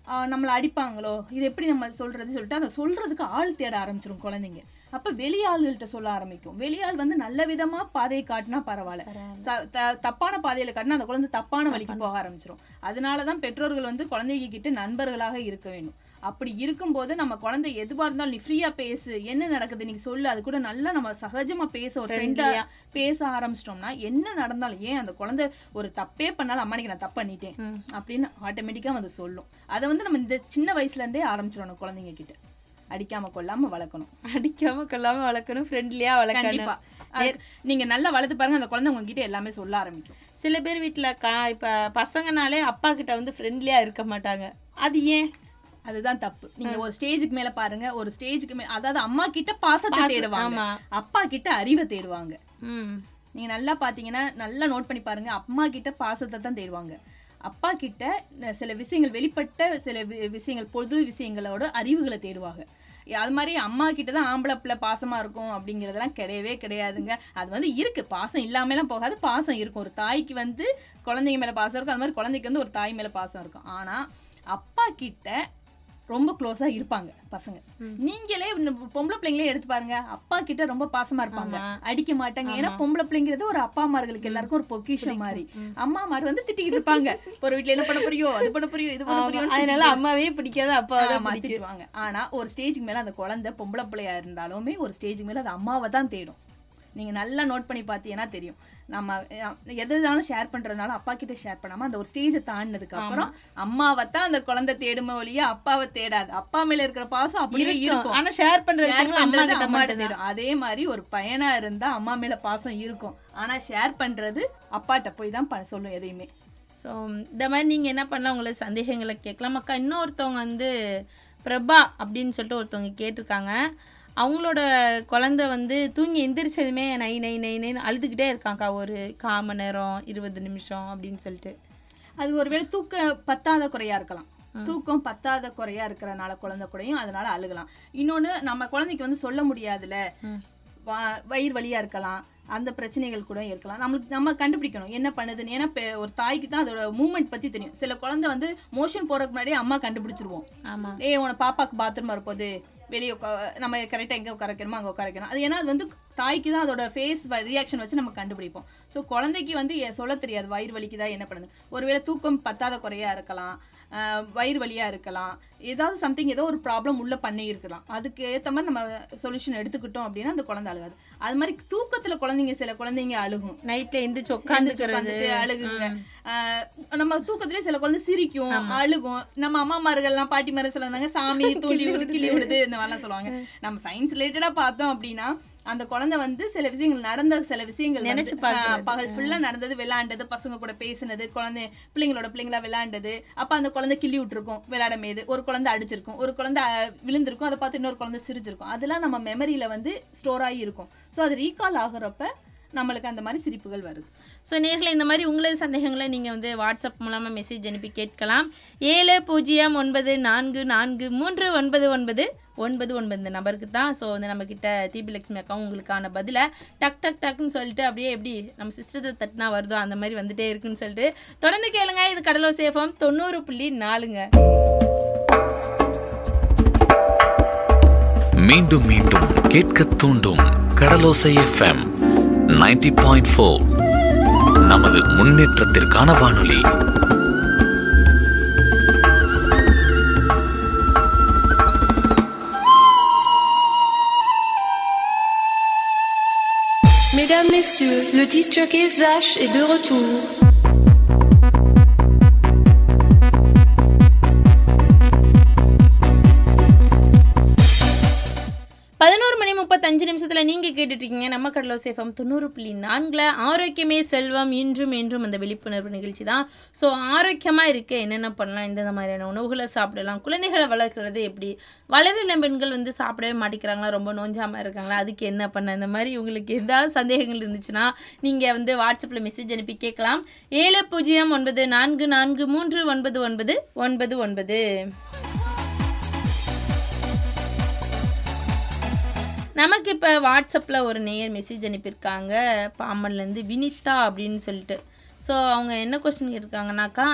ஆஹ் நம்மள அடிப்பாங்களோ இது எப்படி நம்ம சொல்றது சொல்லிட்டு அதை சொல்றதுக்கு ஆள் தேட ஆரம்பிச்சிரும் குழந்தைங்க. அப்ப வெளியாள்கள்ட்ட சொல்ல ஆரம்பிக்கும். வெளியாள் வந்து நல்ல விதமா பாதையை காட்டினா பரவாயில்ல. த- தப்பான பாதையில காட்டினா அந்த குழந்தை தப்பான வழிக்கு போக ஆரம்பிச்சிரும். அதனாலதான் பெற்றோர்கள் வந்து குழந்தைங்க கிட்ட நண்பர்களாக இருக்க வேணும் அப்படி இருக்கும்போது நம்ம குழந்தை எதுவா இருந்தாலும் நீ ஃப்ரீயா பேசு. என்ன நடக்குது நீ சொல்லு. அது கூட நல்லா நம்ம சகஜமா பேச ஒரு ஃப்ரெண்டா Friendly-ஆ. பேச ஆரம்பிச்சிட்டோம்னா என்ன நடந்தாலும் ஏன் அந்த குழந்தை ஒரு தப்பே பண்ணாலும் அம்மா இன்னைக்கு நான் தப்பு பண்ணிட்டேன். அப்படின்னு ஆட்டோமேட்டிக்கா வந்து சொல்லும். அதை வந்து நம்ம இந்த சின்ன வயசுல இருந்தே ஆரம்பிச்சிடணும் குழந்தைங்க கிட்ட. அடிக்காம கொல்லாம வளர்க்கணும். அடிக்காம கொள்ளாம வளர்க்கணும் ஃப்ரெண்ட்லியா கண்டிப்பா. வளர்க்கணும் அது நீங்க நல்லா வளர்த்து பாருங்க அந்த குழந்தை உங்ககிட்ட எல்லாமே சொல்ல ஆரம்பிக்கும். சில பேர் வீட்ல கா இப்ப பசங்கனாலே அப்பா கிட்ட வந்து ஃப்ரெண்ட்லியா இருக்க மாட்டாங்க. அது ஏன்? அதுதான் தப்பு. நீங்க ஒரு ஸ்டேஜுக்கு மேல பாருங்க ஒரு ஸ்டேஜுக்கு மேல அதாவது அம்மா கிட்ட பாசத்தை பாசம், தேடுவாங்க. ஆமா. அப்பா கிட்ட அறிவை தேடுவாங்க. ம். நீங்க நல்லா பாத்தீங்கன்னா நல்லா நோட் பண்ணி பாருங்க அம்மா கிட்ட பாசத்தை தான் தேடுவாங்க. அப்பா கிட்ட சில விஷயங்கள் வெளிப்பட்ட சில வி- விஷயங்கள் பொது விஷயங்களோட அறிவுகளை தேடுவாங்க. அது மாதிரி அம்மா கிட்ட தான் ஆம்பளை பிள்ளை இருக்கும் அப்படிங்கிறதெல்லாம் கிடையவே கிடையாதுங்க. அது வந்து இருக்கு. பாசம் இல்லாமலாம் போகாது. பாசம் இருக்கும். ஒரு தாய்க்கு வந்து குழந்தைங்க மேலே பாசம் இருக்கும். அது மாதிரி குழந்தைக்கு வந்து ஒரு தாய் மேலே பாசம் இருக்கும். ஆனால் அப்பா கிட்ட ரொம்ப க்ளோஸா இருப்பாங்க பசங்க. நீங்களே பொம்பளை பிள்ளைங்களே எடுத்து பாருங்க அப்பா கிட்ட ரொம்ப பாசமா இருப்பாங்க. அடிக்க மாட்டாங்க. ஏன்னா பொம்பளை பிள்ளைங்கிறது ஒரு அப்பா அம்மார்களுக்கு எல்லாருக்கும் ஒரு பொக்கிஷம் மாதிரி. அம்மா மாதிரி வந்து திட்டிக்கிட்டு இருப்பாங்க. ஒரு வீட்ல என்ன பண்ண போறியோ அது பண்ண போறியோ இது பண்ண போறியோ அதனால அம்மாவே பிடிக்காது பிடிக்கும். திட்டுவாங்க. ஆனா ஒரு ஸ்டேஜுக்கு மேல அந்த குழந்தை பொம்பளை பிள்ளையா இருந்தாலுமே ஒரு ஸ்டேஜுக்கு மேல அது அம்மாவை தான் தேடும். நீங்க நல்லா நோட் பண்ணி பார்த்தீங்கன்னா தெரியும். நம்ம எது இருந்தாலும் ஷேர் பண்றதுனால அப்பா கிட்ட ஷேர் பண்ணாம அந்த ஒரு ஸ்டேஜை தாண்டினதுக்கு அப்புறம் அம்மாவை தான் அந்த குழந்தை தேடுமே ஒழிய அப்பாவை தேடாது. அப்பா மேல இருக்கிற பாசம் அப்படியே இருக்கும். இருக்கும். ஆனா share பண்ற Share விஷயங்கள் அம்மா. தேடும் அதே மாதிரி ஒரு பையனா இருந்தா அம்மா மேல பாசம் இருக்கும். ஆனா ஷேர் பண்றது அப்பாட்ட போய் தான் சொல்லும் எதையுமே. ஸோ இந்த மாதிரி நீங்கள் என்ன பண்ணலாம்? உங்களுக்கு சந்தேகங்களை கேட்கலாம். அக்கா இன்னொருத்தவங்க வந்து பிரபா அப்படின்னு சொல்லிட்டு ஒருத்தவங்க கேட்டிருக்காங்க. அவங்களோட குழந்தை வந்து தூங்கி எந்திரிச்சதுமே நை நை நை நைன்னு அழுதுகிட்டே இருக்காங்க்கா ஒரு கால் மணி நேரம் இருபது நிமிஷம் அப்படின்னு சொல்லிட்டு. அது ஒருவேளை தூக்க பத்தாத குறையா இருக்கலாம். தூக்கம் பத்தாத குறையா இருக்கிறனால குழந்தை கூடயும் அதனால அழுகலாம். இன்னொன்னு நம்ம குழந்தைக்கு வந்து சொல்ல முடியாதுல வயிறு வலியா இருக்கலாம். அந்த பிரச்சனைகள் கூட இருக்கலாம். நம்மளுக்கு நம்ம கண்டுபிடிக்கணும். என்ன பண்ணுதுன்னு. ஏன்னா ஒரு தாய்க்கு தான் அதோட மூமெண்ட் பத்தி தெரியும். சில குழந்தை வந்து மோஷன் போறதுக்கு முன்னாடியே அம்மா கண்டுபிடிச்சிருவோம். ஏய் உன பாப்பாக்கு பாத்ரூம் வரப்போகுது வெளியே உட்கா நம்ம கரெக்டாக எங்கே உட்கார வைக்கணுமோ அங்கே உட்கார வைக்கணும். அது ஏன்னா அது வந்து தாய்க்கு தான் அதோட ஃபேஸ் ரியாக்ஷன் வச்சு நம்ம கண்டுபிடிப்போம். ஸோ குழந்தைக்கு வந்து சொல்ல தெரியாது வயிறு வலிக்குதா என்ன பண்ணுது? ஒருவேளை தூக்கம் பத்தாத குறையா இருக்கலாம். வயிறு வலியா இருக்கலாம். ஏதாவது சம்திங் ஏதோ ஒரு ப்ராப்ளம் உள்ள பண்ணி இருக்கலாம். அதுக்கு ஏற்ற மாதிரி நம்ம சொல்யூஷன் எடுத்துக்கிட்டோம் அப்படின்னா அந்த குழந்தை அழுகாது. அது மாதிரி தூக்கத்துல குழந்தைங்க சில குழந்தைங்க அழுகும். எந்திரிச்சு எந்திரிச்சு உட்காந்துக்கிறது உட்காந்துட்டு அழுகுங்க. நம்ம தூக்கத்திலே சில குழந்தை சிரிக்கும் அழுகும். நம்ம அம்மாமார்கள்லாம் பாட்டி மாதிரி சொல்லுவாங்க சாமி விடுது கிளி விடுது இந்த மாதிரிலாம் சொல்லுவாங்க. நம்ம சயின்ஸ் ரிலேட்டடா பார்த்தோம் அப்படின்னா அந்த குழந்தை வந்து சில விஷயங்கள் நடந்த சில விஷயங்கள் நினைச்சு. பகல் ஃபுல்லா நடந்தது விளையாண்டது பசங்க கூட பேசினது குழந்தை பிள்ளைங்களோட பிள்ளைங்களா விளையாண்டது. அப்ப அந்த குழந்தை கிள்ளி விட்டுருக்கும் விளையாடும் போது ஒரு குழந்தை அடிச்சிருக்கும் ஒரு குழந்தை விழுந்திருக்கும் அதை பார்த்து இன்னொரு குழந்தை சிரிச்சிருக்கும். அதெல்லாம் நம்ம மெமரியில வந்து ஸ்டோர் ஆகி இருக்கும். ஸோ அது ரீகால் ஆகுறப்ப நம்மளுக்கு அந்த மாதிரி சிரிப்புகள் வருது. ஸோ நேர்களை இந்த மாதிரி உங்களது சந்தேகங்களை நீங்கள் வந்து வாட்ஸ்அப் மூலமாக மெசேஜ் அனுப்பி கேட்கலாம். ஏழு பூஜ்ஜியம் ஒன்பது நான்கு நான்கு மூன்று ஒன்பது ஒன்பது ஒன்பது ஒன்பது இந்த நம்பருக்கு தான். ஸோ வந்து நம்மக்கிட்ட தீபி லட்சுமி அக்கா உங்களுக்கான பதிலை டக் டக் டக்குன்னு சொல்லிட்டு அப்படியே எப்படி நம்ம சிஸ்டத்தில் தட்டினா வருதோ அந்த மாதிரி வந்துட்டே இருக்குன்னு சொல்லிட்டு தொடர்ந்து கேளுங்க. இது கடலோ சேஃபம் தொண்ணூறு புள்ளி நாலுங்க. மீண்டும் மீண்டும் கேட்க தூண்டும் Kadalosai FM 90.4 point four நமது முன்னேற்றத்திற்கான வானொலி Mesdames, Messieurs, le disc jockey Zach est de retour. கேட்டுட்ருக்கீங்க நம்ம கடலோ சேஃபம் தொண்ணூறு புள்ளி நான்கில் ஆரோக்கியமே செல்வம் இன்றும் என்றும் அந்த விழிப்புணர்வு நிகழ்ச்சி தான். ஸோ ஆரோக்கியமாக இருக்க என்னென்ன பண்ணலாம்? எந்தெந்த மாதிரியான உணவுகளை சாப்பிடலாம். குழந்தைகளை வளர்க்குறது எப்படி? வளரின பெண்கள் வந்து சாப்பிடவே மாட்டேங்கிறாங்களா? ரொம்ப நோஞ்சாமல் இருக்காங்களா? அதுக்கு என்ன பண்ண இந்த மாதிரி உங்களுக்கு ஏதாவது சந்தேகங்கள் இருந்துச்சுன்னா நீங்கள் வந்து வாட்ஸ்அப்பில் மெசேஜ் அனுப்பி கேட்கலாம். ஏழு பூஜ்ஜியம் ஒன்பது நான்கு நான்கு மூன்று ஒன்பது ஒன்பது ஒன்பது ஒன்பது. நமக்கு இப்போ வாட்ஸ்அப்பில் ஒரு நேயர் மெசேஜ் அனுப்பியிருக்காங்க. பாம்பன்லேருந்து வினிதா அப்படின்னு சொல்லிட்டு. ஸோ அவங்க என்ன கொஸ்டின் இருக்காங்கனாக்கா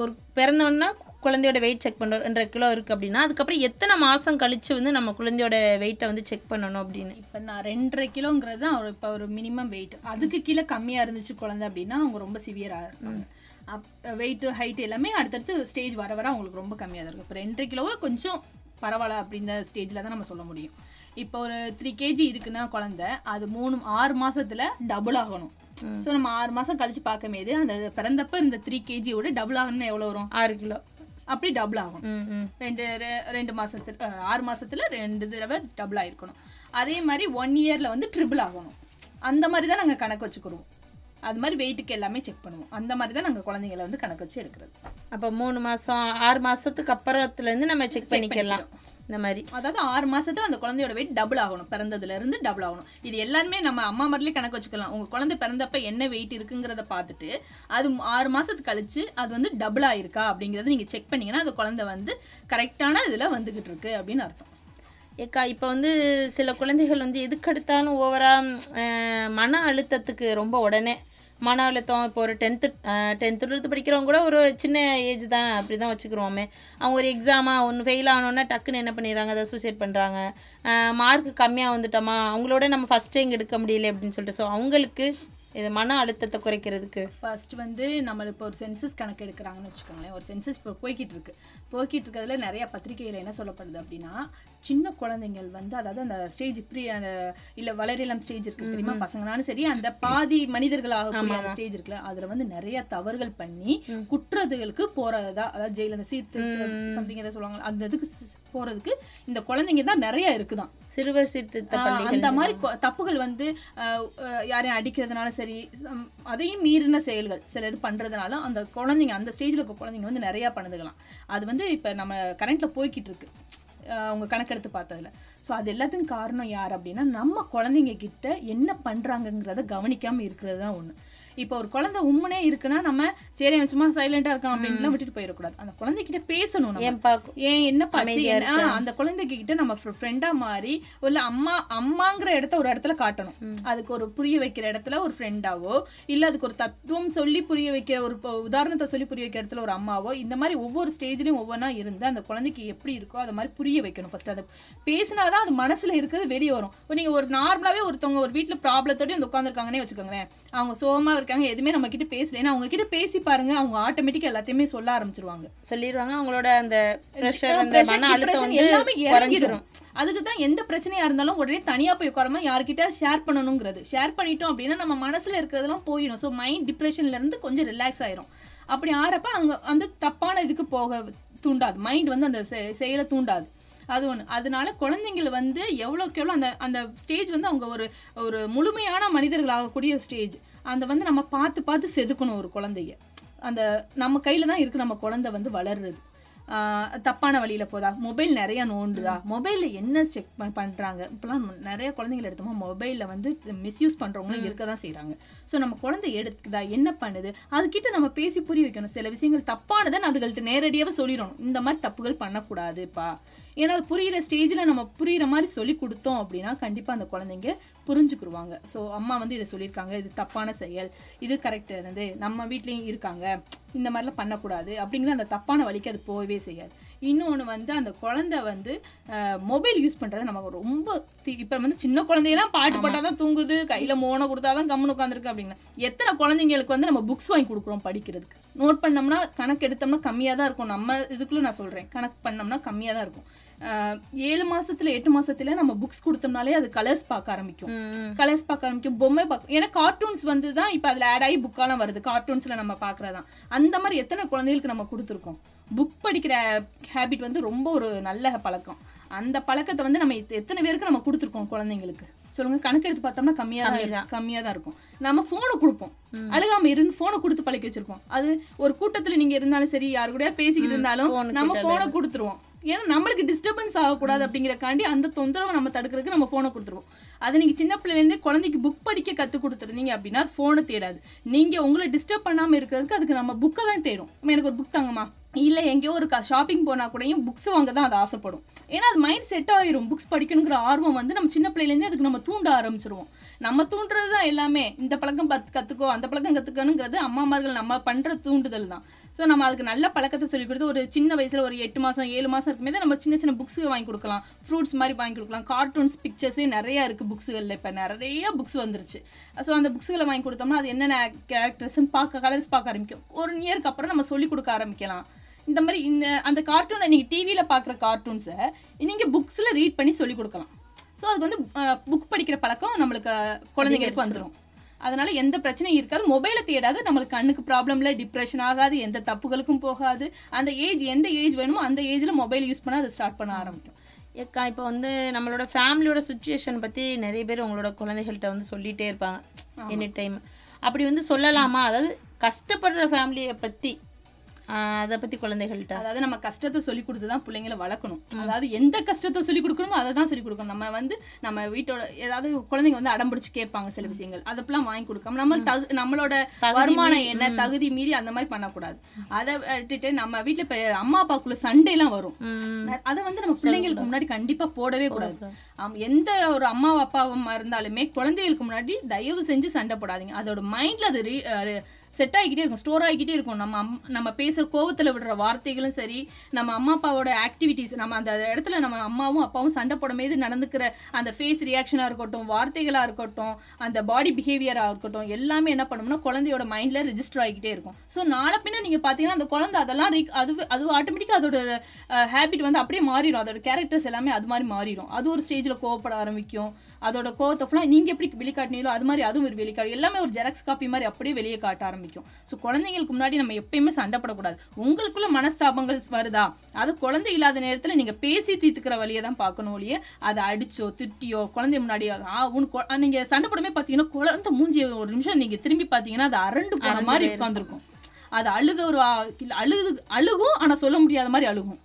ஒரு பிறந்தோன்னா குழந்தையோட வெயிட் செக் பண்ணுறோம் ரெண்டரை கிலோ இருக்குது அப்படின்னா அதுக்கப்புறம் எத்தனை மாதம் கழித்து வந்து நம்ம குழந்தையோட வெயிட்டை வந்து செக் பண்ணணும் அப்படின்னு? இப்போ நான் ரெண்டரை கிலோங்கிறது தான் ஒரு இப்போ ஒரு மினிமம் வெயிட் அதுக்கு கீழே கம்மியாக இருந்துச்சு குழந்தை அப்படின்னா அவங்க ரொம்ப சிவியராக இருப்பாங்க. அப் வெயிட்டு ஹைட் எல்லாமே அடுத்தடுத்து ஸ்டேஜ் வர வர அவங்களுக்கு ரொம்ப கம்மியாக தான் இருக்கும். இப்போ ரெண்டரை கிலோவை கொஞ்சம் பரவாயில்ல அப்படின்ற ஸ்டேஜில் தான் நம்ம சொல்ல முடியும். இப்போ ஒரு த்ரீ கேஜி இருக்குன்னா குழந்தை அது மூணு ஆறு மாசத்துல டபுள் ஆகணும். ஸோ நம்ம ஆறு மாசம் கழிச்சு பார்க்கும்போது அந்த பிறந்தப்ப இந்த த்ரீ கேஜியோட டபுள் ஆகணும்னு எவ்வளோ வரும்? ஆறு கிலோ. அப்படி டபுள் ஆகும். ரெண்டு ரெண்டு மாசத்துல ஆறு மாசத்துல ரெண்டு தடவை டபுள் ஆயிருக்கணும். அதே மாதிரி ஒன் இயர்ல வந்து ட்ரிபிள் ஆகணும். அந்த மாதிரி தான் நாங்கள் கணக்கு வச்சுக்கிறோம் அது மாதிரி வெயிட்டுக்கு எல்லாமே செக் பண்ணுவோம். அந்த மாதிரி தான் நாங்கள் குழந்தைங்களை வந்து கணக்கு வச்சு எடுக்கிறது. அப்போ மூணு மாதம் ஆறு மாதத்துக்கு அப்புறத்துலேருந்து நம்ம செக் பண்ணிக்கலாம். இந்த மாதிரி. அதாவது ஆறு மாசத்துல அந்த குழந்தையோட வெயிட் டபுள் ஆகணும். பிறந்ததுல இருந்து டபுள் ஆகணும். இது எல்லாருமே நம்ம அம்மா மாதிரிலே கணக்கு வச்சுக்கலாம். உங்க குழந்தை பிறந்தப்ப என்ன வெயிட் இருக்குங்கிறத பார்த்துட்டு அது ஆறு மாசத்துக்கு கழிச்சு அது வந்து டபுள் ஆயிருக்கா அப்படிங்கறத நீங்க செக் பண்ணீங்கன்னா அந்த குழந்தை வந்து கரெக்டான இதுல வந்துகிட்டு இருக்கு அப்படின்னு அர்த்தம். ஏக்கா இப்போ வந்து சில குழந்தைகள் வந்து எதுக்கெடுத்தாலும் ஓவராக மன அழுத்தத்துக்கு ரொம்ப உடனே மன அழுத்தம் இப்போ ஒரு டென்த்து டென்த்து டுவெல்த்து படிக்கிறவங்க கூட ஒரு சின்ன ஏஜ் தான் அப்படி தான் வச்சுக்கிறோமே அவங்க ஒரு எக்ஸாமாக ஒன்று ஃபெயில் ஆனோன்னா டக்குன்னு என்ன பண்ணிடுறாங்க? அதை சூசைட் பண்ணுறாங்க மார்க் கம்மியாக வந்துட்டோமா? அவங்களோட நம்ம ஃபஸ்ட் ரேங்க் எடுக்க முடியல அப்படின்னு சொல்லிட்டு. ஸோ அவங்களுக்கு இது மன அழுத்தத்தை குறைக்கிறதுக்கு? ஃபர்ஸ்ட் வந்து நம்ம இப்போ ஒரு சென்சஸ் கணக்கு எடுக்கிறாங்கன்னு வச்சுக்கோங்களேன். ஒரு சென்சஸ் இப்போ போய்கிட்டு இருக்கு. போய்கிட்டு இருக்கிறதுல நிறைய பத்திரிகையில் என்ன சொல்லப்படுது அப்படின்னா சின்ன குழந்தைங்கள் வந்து அதாவது அந்த ஸ்டேஜ் ப்ரீ அந்த இல்லை வளரிளம் ஸ்டேஜ் இருக்கு தெரியுமா? பசங்கனாலும் சரி அந்த பாதி மனிதர்கள் ஆகக்கூடிய அந்த ஸ்டேஜ் இருக்குல்ல அதுல வந்து நிறைய தவறுகள் பண்ணி குற்றதுகளுக்கு போறதா அதாவது ஜெயில அந்த சீர்த்து சம்திங் ஏதோ சொல்லுவாங்க அந்த இதுக்கு போறதுக்கு இந்த குழந்தைங்க தான் நிறைய இருக்குதான். சிறுவர் சீர்திருத்த அந்த மாதிரி தப்புகள் வந்து யாரையும் அடிக்கிறதுனால சரி சரி அதையும் மீறின செயல்கள் சில இது அந்த குழந்தைங்க அந்த ஸ்டேஜில் இருக்க குழந்தைங்க வந்து நிறையா பண்ணுதுக்கலாம் அது வந்து இப்போ நம்ம கரண்ட்டில் போய்கிட்டு இருக்கு. அவங்க கணக்கெடுத்து பார்த்ததில். ஸோ அது எல்லாத்துக்கும் காரணம் யார் அப்படின்னா நம்ம குழந்தைங்க கிட்ட என்ன பண்ணுறாங்கங்கிறத கவனிக்காமல் இருக்கிறது தான் ஒன்று இப்போ ஒரு குழந்தை உண்மனே இருக்குன்னா நம்ம சரி அவன் சும்மா சைலண்டா இருக்கான் அப்படின்லாம் விட்டுட்டு போயிடக்கூடாது. அந்த குழந்தைகிட்ட பேசணும் நம்ம. ஏன் என்ன? பாச்சு அந்த குழந்தைங்க கிட்ட நம்ம ஃப்ரெண்டா மாறி இல்ல அம்மா அம்மாங்கிற இடத்த ஒரு இடத்துல காட்டணும். அதுக்கு ஒரு புரிய வைக்கிற இடத்துல ஒரு ஃப்ரெண்டாவோ இல்ல அதுக்கு ஒரு தத்துவம் சொல்லி புரிய வைக்கிற ஒரு உதாரணத்தை சொல்லி புரிய வைக்கிற இடத்துல ஒரு அம்மாவோ இந்த மாதிரி ஒவ்வொரு ஸ்டேஜ்லயும் ஒவ்வொன்றா இருந்து அந்த குழந்தைக்கு எப்படி இருக்கோ அதை மாதிரி புரிய வைக்கணும் ஃபர்ஸ்ட் அதை பேசினாதான் அது மனசுல இருக்கிறது வெளியே வரும். நீங்க ஒரு நார்மலாவே ஒருத்தவங்க ஒரு வீட்டுல ப்ராப்ளத்தோட வந்து உட்காந்துருக்காங்கன்னே வச்சுக்கோங்களேன். அவங்க சோகமா இருக்காங்க எதுவுமே நம்ம கிட்ட பேசல. ஏன்னா அவங்க கிட்ட பேசி பாருங்க அவங்க ஆட்டோமேட்டிக்கா எல்லாத்தையுமே சொல்ல ஆரம்பிச்சிருவாங்க. சொல்லிடுவாங்க அவங்களோட அந்த ப்ரெஷர் அந்த மன அழுத்தம் எல்லாமே குறைஞ்சிரும். அதுக்கு தான் எந்த பிரச்சனையா இருந்தாலும் உடனே தனியா போய் உட்காராம யார்கிட்ட ஷேர் பண்ணணுங்கிறது. ஷேர் பண்ணிட்டோம் அப்படின்னா நம்ம மனசுல இருக்கிறதெல்லாம் போயிடும் ஸோ மைண்ட் டிப்ரெஷன்ல இருந்து கொஞ்சம் ரிலாக்ஸ் ஆயிரும். அப்படி ஆறப்ப அங்க அந்த தப்பான இதுக்கு போக தூண்டாது. மைண்ட் வந்து அந்த செயலை தூண்டாது. அது ஒன்று அதனால குழந்தைங்கள் வந்து எவ்வளோக்கு எவ்வளோ அந்த அந்த ஸ்டேஜ் வந்து அவங்க ஒரு ஒரு முழுமையான மனிதர்கள் ஆகக்கூடிய ஸ்டேஜ் அந்த வந்து நம்ம பார்த்து பார்த்து செதுக்கணும் ஒரு குழந்தைய. அந்த நம்ம கையில தான் இருக்கு நம்ம குழந்தை வந்து வளர்றது. தப்பான வழியில போதா? மொபைல் நிறைய நோண்டுதா? மொபைல்ல என்ன செக் பண்றாங்க? இப்பெல்லாம் நிறைய குழந்தைகள் எடுத்தோமா மொபைல்ல வந்து மிஸ்யூஸ் பண்றவங்களும் இருக்க தான் செய்றாங்க. ஸோ நம்ம குழந்தை எடுத்துக்குதா என்ன பண்ணுது? அதுகிட்ட நம்ம பேசி புரிய வைக்கணும். சில விஷயங்கள் தப்பானதை அதுகள்ட்ட நேரடியாவே சொல்லிடணும் இந்த மாதிரி தப்புகள் பண்ணக்கூடாதுப்பா. ஏன்னா அது புரிகிற ஸ்டேஜில் நம்ம புரிகிற மாதிரி சொல்லி கொடுத்தோம் அப்படின்னா கண்டிப்பாக அந்த குழந்தைங்க புரிஞ்சுக்குருவாங்க. ஸோ அம்மா வந்து இதை சொல்லியிருக்காங்க. இது தப்பான செயல். இது கரெக்டாக இருந்து நம்ம வீட்லேயும் இருக்காங்க. இந்த மாதிரிலாம் பண்ணக்கூடாது அப்படிங்கிற அந்த தப்பான வழிக்கு அது போகவே செய்யாது. இன்னொன்று வந்து அந்த குழந்தை வந்து மொபைல் யூஸ் பண்ணுறது நமக்கு ரொம்ப இப்போ வந்து சின்ன குழந்தையெல்லாம் பாட்டு பாட்டால் தான் தூங்குது கையில் மோனை கொடுத்தா தான் கம்முன்னு உட்காந்துருக்கு அப்படின்னா எத்தனை குழந்தைங்களுக்கு வந்து நம்ம புக்ஸ் வாங்கி கொடுக்குறோம் படிக்கிறதுக்கு? நோட் பண்ணோம்னா கணக்கு எடுத்தோம்னா கம்மியாக தான் இருக்கும். நம்ம இதுக்குள்ள நான் சொல்கிறேன் கணக்கு பண்ணோம்னா கம்மியாக தான் இருக்கும். ஏழு மாசத்துல எட்டு மாசத்துல நம்ம புக்ஸ் கொடுத்தோம்னாலே அது கலர்ஸ் பார்க்க ஆரம்பிக்கும். கலர்ஸ் பார்க்க ஆரம்பிக்கும். பொம்மை பார்க்க ஏன்னா கார்ட்டூன்ஸ் வந்து தான் இப்போ அதில் ஆட் ஆகி புக்காலாம் வருது. கார்ட்டூன்ஸில் நம்ம பார்க்குறதான் அந்த மாதிரி எத்தனை குழந்தைகளுக்கு நம்ம கொடுத்துருக்கோம்? புக் படிக்கிற ஹேபிட் வந்து ரொம்ப ஒரு நல்ல பழக்கம். அந்த பழக்கத்தை வந்து நம்ம எத்த- எத்தனை பேருக்கு நம்ம கொடுத்துருக்கோம் குழந்தைங்களுக்கு? சொல்லுங்க. கணக்கு எடுத்து பார்த்தோம்னா கம்மியாக தான் கம்மியாக தான் இருக்கும். நம்ம ஃபோனை கொடுப்போம். அழுகாம இருந்து ஃபோனை கொடுத்து பழக்கி வச்சிருப்போம். அது ஒரு கூட்டத்தில் நீங்க இருந்தாலும் சரி யாரு கூட பேசிக்கிட்டு இருந்தாலும் நம்ம ஃபோனை கொடுத்துருவோம். ஏன்னா நம்மளுக்கு டிஸ்டர்பன்ஸ் ஆகக்கூடாது அப்படிங்கறக்காண்டி அந்த தொந்தரவை நம்ம தடுக்கிறதுக்கு நம்ம ஃபோனை கொடுத்துருவோம். அது நீங்க சின்ன பிள்ளைலேருந்தே குழந்தைக்கு புக் படிக்க கத்து கொடுத்துருந்தீங்க அப்படின்னா ஃபோனை தேடாது. நீங்க உங்களை டிஸ்டர்ப் பண்ணாம இருக்கிறதுக்கு அதுக்கு நம்ம புக்கை தான் தேடும். எனக்கு ஒரு புக் தாங்கம்மா. இல்லை எங்கேயோ ஒரு க ஷாப்பிங் போனா கூடயும் புக்ஸ் வாங்க தான் அது ஆசைப்படும். ஏன்னா அது மைண்ட் செட் ஆயிரும். புக்ஸ் படிக்கணுங்கிற ஆர்வம் வந்து நம்ம சின்ன பிள்ளையிலேருந்தே அதுக்கு நம்ம தூண்ட ஆரம்பிச்சிருவோம். நம்ம தூண்டுறது தான் எல்லாமே. இந்த பழக்கம் பத்து கற்றுக்கோ அந்த பழக்கம் கற்றுக்கணுங்கிறது அம்மாமார்கள் நம்ம பண்ணுற தூண்டுதல் தான். ஸோ நம்ம அதுக்கு நல்ல பழக்கத்தை சொல்லிக் கொடுத்து ஒரு சின்ன வயசில் ஒரு எட்டு மாதம் ஏழு மாதம் இருக்குமே தான் நம்ம சின்ன சின்ன புக்ஸு வாங்கி கொடுக்கலாம். ஃப்ரூட்ஸ் மாதிரி வாங்கி கொடுக்கலாம். கார்ட்டூன்ஸ் பிக்சர்ஸே நிறையா இருக்குது புக்ஸுகளில் இப்போ. நிறைய புக்ஸ் வந்துருச்சு. ஸோ அந்த புக்ஸுகளை வாங்கி கொடுத்தோம்னா அது என்னென்ன கேரக்டர்ஸ்ன்னு பார்க்க கலர்ஸ் பார்க்க ஆரம்பிக்கும். ஒரு இயருக்கு அப்புறம் நம்ம சொல்லிக் கொடுக்க ஆரம்பிக்கலாம். இந்த மாதிரி இந்த அந்த கார்ட்டூனை நீங்கள் டிவியில் பார்க்குற கார்ட்டூன்ஸை நீங்கள் புக்ஸில் ரீட் பண்ணி சொல்லி கொடுக்கலாம். ஸோ அதுக்கு வந்து புக் படிக்கிற பழக்கம் நம்மளுக்கு குழந்தைங்களுக்கு வந்துடும் அதனால எந்த பிரச்சனையும் இருக்காது. மொபைலை தேடாது. நம்மளுக்கு கண்ணுக்கு ப்ராப்ளம்ல டிப்ரெஷன் ஆகாது எந்த தப்புகளுக்கும் போகாது. அந்த ஏஜ் எந்த ஏஜ் வேணுமோ அந்த ஏஜ்ல மொபைல் யூஸ் பண்ண அதை ஸ்டார்ட் பண்ண ஆரம்பிக்கும். ஏக்கா இப்போ வந்து நம்மளோட ஃபேமிலியோட சுச்சுவேஷன் பற்றி நிறைய பேர் உங்களோட குழந்தைகள்கிட்ட வந்து சொல்லிகிட்டே இருப்பாங்க. எனி டைம் அப்படி வந்து சொல்லலாமா? அதாவது கஷ்டப்படுற ஃபேமிலியை பற்றி அதை பற்றி குழந்தைகள்கிட்ட அதாவது நம்ம கஷ்டத்தை சொல்லி கொடுத்து தான் பிள்ளைங்களை வளர்க்கணும். அதாவது எந்த கஷ்டத்தை சொல்லி கொடுக்கணுமோ அதை தான் சொல்லி கொடுக்கணும். நம்ம வந்து நம்ம வீட்டோட ஏதாவது குழந்தைங்க வந்து அடம் பிடிச்சு கேட்பாங்க சில விஷயங்கள். அதெல்லாம் வாங்கி கொடுக்காம நம்ம தகு நம்மளோட வருமானம் என்ன தகுதி மீறி அந்த மாதிரி பண்ணக்கூடாது. அதை விட்டுட்டு நம்ம வீட்டுல இப்ப அம்மா அப்பாக்குள்ள சண்டை எல்லாம் வரும் அதை வந்து நம்ம பிள்ளைங்களுக்கு முன்னாடி கண்டிப்பா போடவே கூடாது. எந்த ஒரு அம்மா அப்பாவும் இருந்தாலுமே குழந்தைகளுக்கு முன்னாடி தயவு செஞ்சு சண்டை போடாதீங்க. அதோட மைண்ட்ல அது செட் ஆகிக்கிட்டே இருக்கும் ஸ்டோர் ஆகிக்கிட்டே இருக்கும். நம்ம அம்- நம்ம பேசுகிற கோவத்தில் விடுற வார்த்தைகளும் சரி நம்ம அம்மா அப்பாவோட ஆக்டிவிட்டிஸ் நம்ம அந்த இடத்துல நம்ம அம்மாவும் அப்பாவும் சண்டை போடும்போது நடந்துக்கிற அந்த ஃபேஸ் ரியாக்ஷனாக இருக்கட்டும் வார்த்தைகளாக இருக்கட்டும் அந்த பாடி பிஹேவியராக இருக்கட்டும் எல்லாமே என்ன பண்ணும்னா குழந்தையோட மைண்டில் ரிஜிஸ்டர் ஆகிக்கிட்டே இருக்கும். ஸோ நாளை பின்ன நீங்கள் பார்த்தீங்கன்னா அந்த குழந்தை அதெல்லாம் ரிக் அது அது ஆட்டோமேட்டிக்காக அதோட ஹேபிட் வந்து அப்படியே மாறிடும். அதோட கேரக்டர்ஸ் எல்லாமே அது மாதிரி மாறிடும். அது ஒரு ஸ்டேஜில் கோவப்பட ஆரம்பிக்கும். அதோட கோவத்தை ஃபுல்லாக நீங்கள் எப்படி வெளிக்காட்டினீங்களோ அது மாதிரி அதுவும் ஒரு வெளிக்காட்டு. எல்லாமே ஒரு ஜெராக்ஸ் காப்பி மாதிரி அப்படியே வெளியே காட்ட ஆரம்பிக்கும். ஸோ குழந்தைங்களுக்கு முன்னாடி நம்ம எப்பயுமே சண்டைப்படக்கூடாது. உங்களுக்குள்ள மனஸ்தாபங்கள் வருதா? அது குழந்தை இல்லாத நேரத்தில் நீங்கள் பேசி தீர்த்துக்கிற வழியை தான் பார்க்கணும் ஒழிய அதை அடிச்சோ திட்டியோ குழந்தை முன்னாடி ஆ உனக்கு நீங்கள் சண்டை போடமே பார்த்தீங்கன்னா குழந்தை மூஞ்சி ஒரு நிமிஷம் நீங்கள் திரும்பி பார்த்தீங்கன்னா அது அரண்டு போன மாதிரி. உட்காந்துருக்கும் அது அழுக ஒரு அழுகு அழுகும் ஆனால் சொல்ல முடியாத மாதிரி அழுகும்.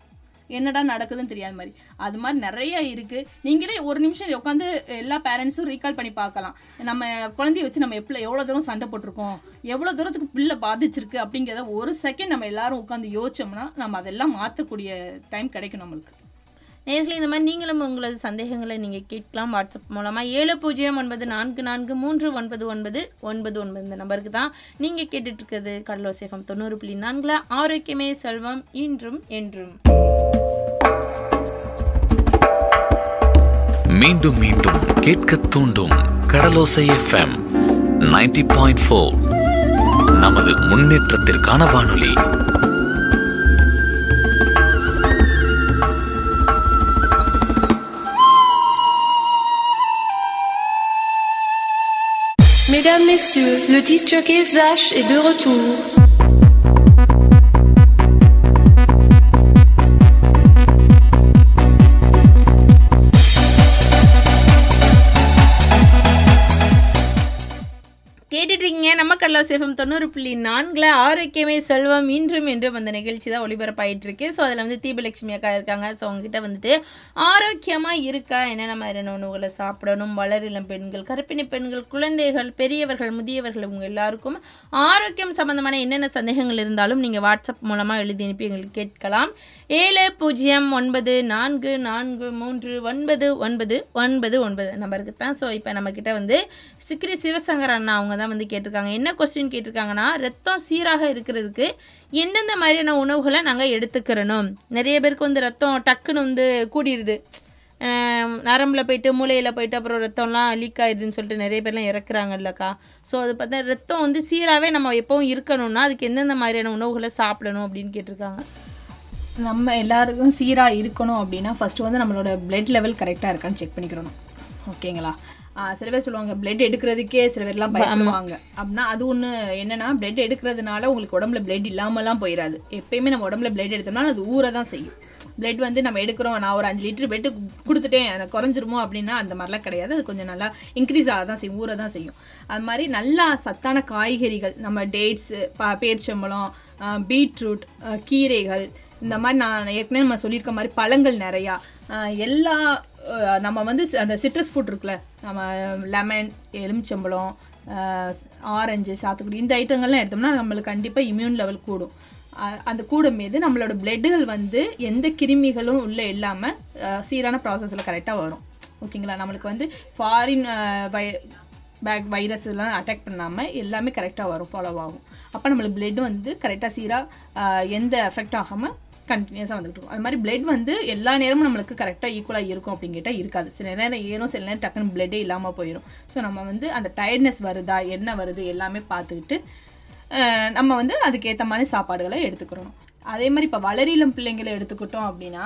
என்னடா நடக்குதுன்னு தெரியாத மாதிரி. அது மாதிரி நிறைய இருக்கு. நீங்களே ஒரு நிமிஷம் உட்காந்து எல்லா பேரண்ட்ஸும் ரீகால் பண்ணி பார்க்கலாம். நம்ம குழந்தைய வச்சு நம்ம எப்படி எவ்வளோ தூரம் சண்டை போட்டிருக்கோம்? எவ்வளோ தூரத்துக்கு பிள்ளை பாதிச்சிருக்கு அப்படிங்கிறத ஒரு செகண்ட் நம்ம எல்லாரும் உட்காந்து யோசிச்சோம்னா நம்ம அதெல்லாம் மாற்றக்கூடிய டைம் கிடைக்கும் நம்மளுக்கு. நேர்களை இந்த மாதிரி நீங்களும் உங்களது சந்தேகங்களை நீங்கள் கேட்கலாம். வாட்ஸ்அப் மூலமாக ஏழு பூஜ்ஜியம் ஒன்பது நான்கு நான்கு மூன்று ஒன்பது ஒன்பது ஒன்பது ஒன்பது. இந்த நம்பருக்கு தான் நீங்கள் கேட்டுட்ருக்கிறது இருக்கிறது கடலோசேஃபம் தொண்ணூறு புள்ளி நான்கில் ஆரோக்கியமே செல்வம் இன்றும் என்றும். மீண்டும் மீண்டும் கேட்க தூண்டும் கடலோசை எஃப்எம் 90.4 பாயிண்ட் ஃபோர். நமது முன்னேற்றத்திற்கான வானொலி. Mesdames, Messieurs, le jockey Zach est de retour. நம்ம கல்லோசேஃபம் தொண்ணூறு புள்ளி நான்கில் ஆரோக்கியமே செல்வம் இன்றும் என்றும் அந்த நிகழ்ச்சி தான் ஒளிபரப்பாயிட்டு இருக்கு ஸோ அதில் வந்து தீபலட்சுமி அக்கா இருக்காங்க. ஸோ அவங்ககிட்ட வந்துட்டு ஆரோக்கியமாக இருக்கா? என்னென்ன மாதிரியான உணவுகளை சாப்பிடணும்? வளரிளம் பெண்கள் கருப்பிணி பெண்கள் குழந்தைகள் பெரியவர்கள் முதியவர்கள் உங்கள் எல்லாருக்கும் ஆரோக்கியம் சம்பந்தமான என்னென்ன சந்தேகங்கள் இருந்தாலும் நீங்கள் வாட்ஸ்அப் மூலமாக எழுதி அனுப்பி எங்களுக்கு கேட்கலாம். ஏழு பூஜ்ஜியம் ஒன்பது நான்கு நான்கு மூன்று ஒன்பது ஒன்பது ஒன்பது ஒன்பது நம்பருக்கு தான். ஸோ இப்போ நம்மக்கிட்ட வந்து சிக்ரி சிவசங்கர் அண்ணா அவங்க தான் வந்து கேட்டிருக்காங்க. கேட்டிருக்காங்க. என்ன கொஸ்டின் கேட்டிருக்காங்கன்னா ரத்தம் சீராக இருக்கிறதுக்கு எந்தெந்த மாதிரியான உணவுகளை நாங்கள் எடுத்துக்கிறணும்? நிறைய பேருக்கு வந்து ரத்தம் டக்குன்னு வந்து கூடிடுது நரம்பில் போயிட்டு மூளையில் போயிட்டு அப்புறம் ரத்தம்லாம் லீக் ஆயிடுதுன்னு சொல்லிட்டு நிறைய பேர்லாம் இறக்குறாங்கல்லக்கா. ஸோ அது பார்த்தா ரத்தம் வந்து சீராகவே நம்ம எப்பவும் இருக்கணும்னா அதுக்கு எந்தெந்த மாதிரியான உணவுகளை சாப்பிடணும் அப்படின்னு கேட்டிருக்காங்க. நம்ம எல்லாருக்கும் சீராக இருக்கணும் அப்படின்னா ஃபஸ்ட்டு வந்து நம்மளோட பிளட் லெவல் கரெக்டாக இருக்கான்னு செக் பண்ணிக்கிறணும். ஓகேங்களா சில பேர் சொல்லுவாங்க பிளட் எடுக்கிறதுக்கே சில பேர்லாம் பயப்படுவாங்க. அப்படின்னா அது ஒன்று என்னன்னா பிளட் எடுக்கிறதுனால உங்களுக்கு உடம்புல பிளட் இல்லாமலாம் போயிடாது எப்பயுமே நம்ம உடம்புல பிளட் எடுத்தோம்னா அது ஊற தான் செய்யும். பிளட் வந்து நம்ம எடுக்கிறோம் நான் ஒரு அஞ்சு லிட்டர் பிளட் கொடுத்துட்டேன் அதை குறைஞ்சிருமோ அப்படின்னா அந்த மாதிரிலாம் கிடையாது. அது கொஞ்சம் நல்லா இன்க்ரீஸ் ஆக தான் செய்யும் ஊற தான் செய்யும். அது மாதிரி நல்லா சத்தான காய்கறிகள் நம்ம டேட்ஸு பா பேரிச்சம்பழம் பீட்ரூட் கீரைகள் இந்த மாதிரி நான் ஏற்கனவே நம்ம சொல்லியிருக்க மாதிரி பழங்கள் நிறையா எல்லா நம்ம வந்து அந்த சிட்ரஸ் ஃப்ரூட் இருக்குல்ல நம்ம லெமன் எலுமிச்சம்பழம் ஆரஞ்சு சாத்துக்குடி இந்த ஐட்டங்கள்லாம் எடுத்தோம்னா நம்மளுக்கு கண்டிப்பாக இம்யூன் லெவல் கூடும். அந்த கூடும் மீது நம்மளோட பிளட்டுகள் வந்து எந்த கிருமிகளும் உள்ளே இல்லாமல் சீரான ப்ராசஸில் கரெக்டாக வரும். ஓகேங்களா? நம்மளுக்கு வந்து ஃபாரின் வை பேக் வைரஸ் எல்லாம் அட்டாக் பண்ணாமல் எல்லாமே கரெக்டாக வரும் ஃபாலோ ஆகும். அப்போ நம்மளுக்கு பிளட் வந்து கரெக்டாக சீராக எந்த எஃபெக்ட் ஆகாமல் கண்டினியூஸாக வந்துகிட்டு இருக்கும். அது மாதிரி பிளட் வந்து எல்லா நேரமும் நம்மளுக்கு கரெக்டாக ஈக்குவலாக இருக்கும் அப்படிங்கிட்ட இருக்காது. சில நேரம் ஏறும் சில நேரம் டக்குன்னு பிளட்டே இல்லாமல் போயிடும் ஸோ நம்ம வந்து அந்த டயர்ட்னஸ் வருதா என்ன வருது எல்லாமே பார்த்துக்கிட்டு நம்ம வந்து அதுக்கேற்ற மாதிரி சாப்பாடுகளை எடுத்துக்கிறோம் அதே மாதிரி இப்போ வளரிலம் பிள்ளைங்களை எடுத்துக்கிட்டோம் அப்படின்னா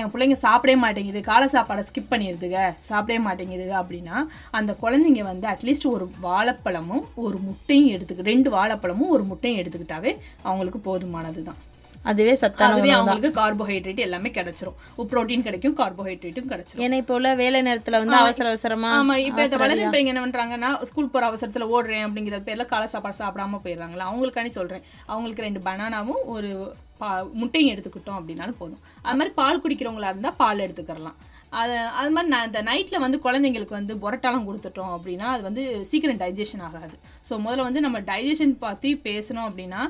என் பிள்ளைங்க சாப்பிடவே மாட்டேங்குது. காலை சாப்பாடை ஸ்கிப் பண்ணிடுதுங்க சாப்பிடவே மாட்டேங்குதுங்க அப்படின்னா அந்த குழந்தைங்க வந்து அட்லீஸ்ட் ஒரு வாழைப்பழமும் ஒரு முட்டையும் எடுத்துக்க ரெண்டு வாழைப்பழமும் ஒரு முட்டையும் எடுத்துக்கிட்டாவே அவங்களுக்கு போதுமானது தான் அதுவே சத்தான அதுவே. அவங்களுக்கு கார்போஹைட்ரேட் எல்லாமே கிடைச்சிரும். ப்ரோட்டீன் கிடைக்கும் கார்போஹைட்ரேட்டும் கிடைச்சிரும். ஏன்னா இப்போ உள்ள வேலை நேரத்தில் வந்து அவசர அவசரமா ஆமா இப்போ இந்த வேலையா- பிள்ளைங்க என்ன பண்றாங்கன்னா ஸ்கூல் போற அவசரத்துல ஓடுறேன் அப்படிங்கிற பேர்ல காலை சாப்பாடு சாப்பிடாம போயிடுறாங்களா அவங்களுக்காண்டி சொல்றேன். அவங்களுக்கு ரெண்டு பனானாவும் ஒரு பா முட்டையும் எடுத்துக்கிட்டோம் அப்படின்னாலும் போதும். அது மாதிரி பால் குடிக்கிறவங்களா இருந்தா பால் எடுத்துக்கிறலாம். அது அது மாதிரி நான் இந்த நைட்டில் வந்து குழந்தைங்களுக்கு வந்து புரட்டாலாம் கொடுத்துட்டோம் அப்படின்னா அது வந்து சீக்கிரம் டைஜஷன் ஆகாது. ஸோ முதல்ல வந்து நம்ம டைஜஷன் பற்றி பேசணும் அப்படின்னா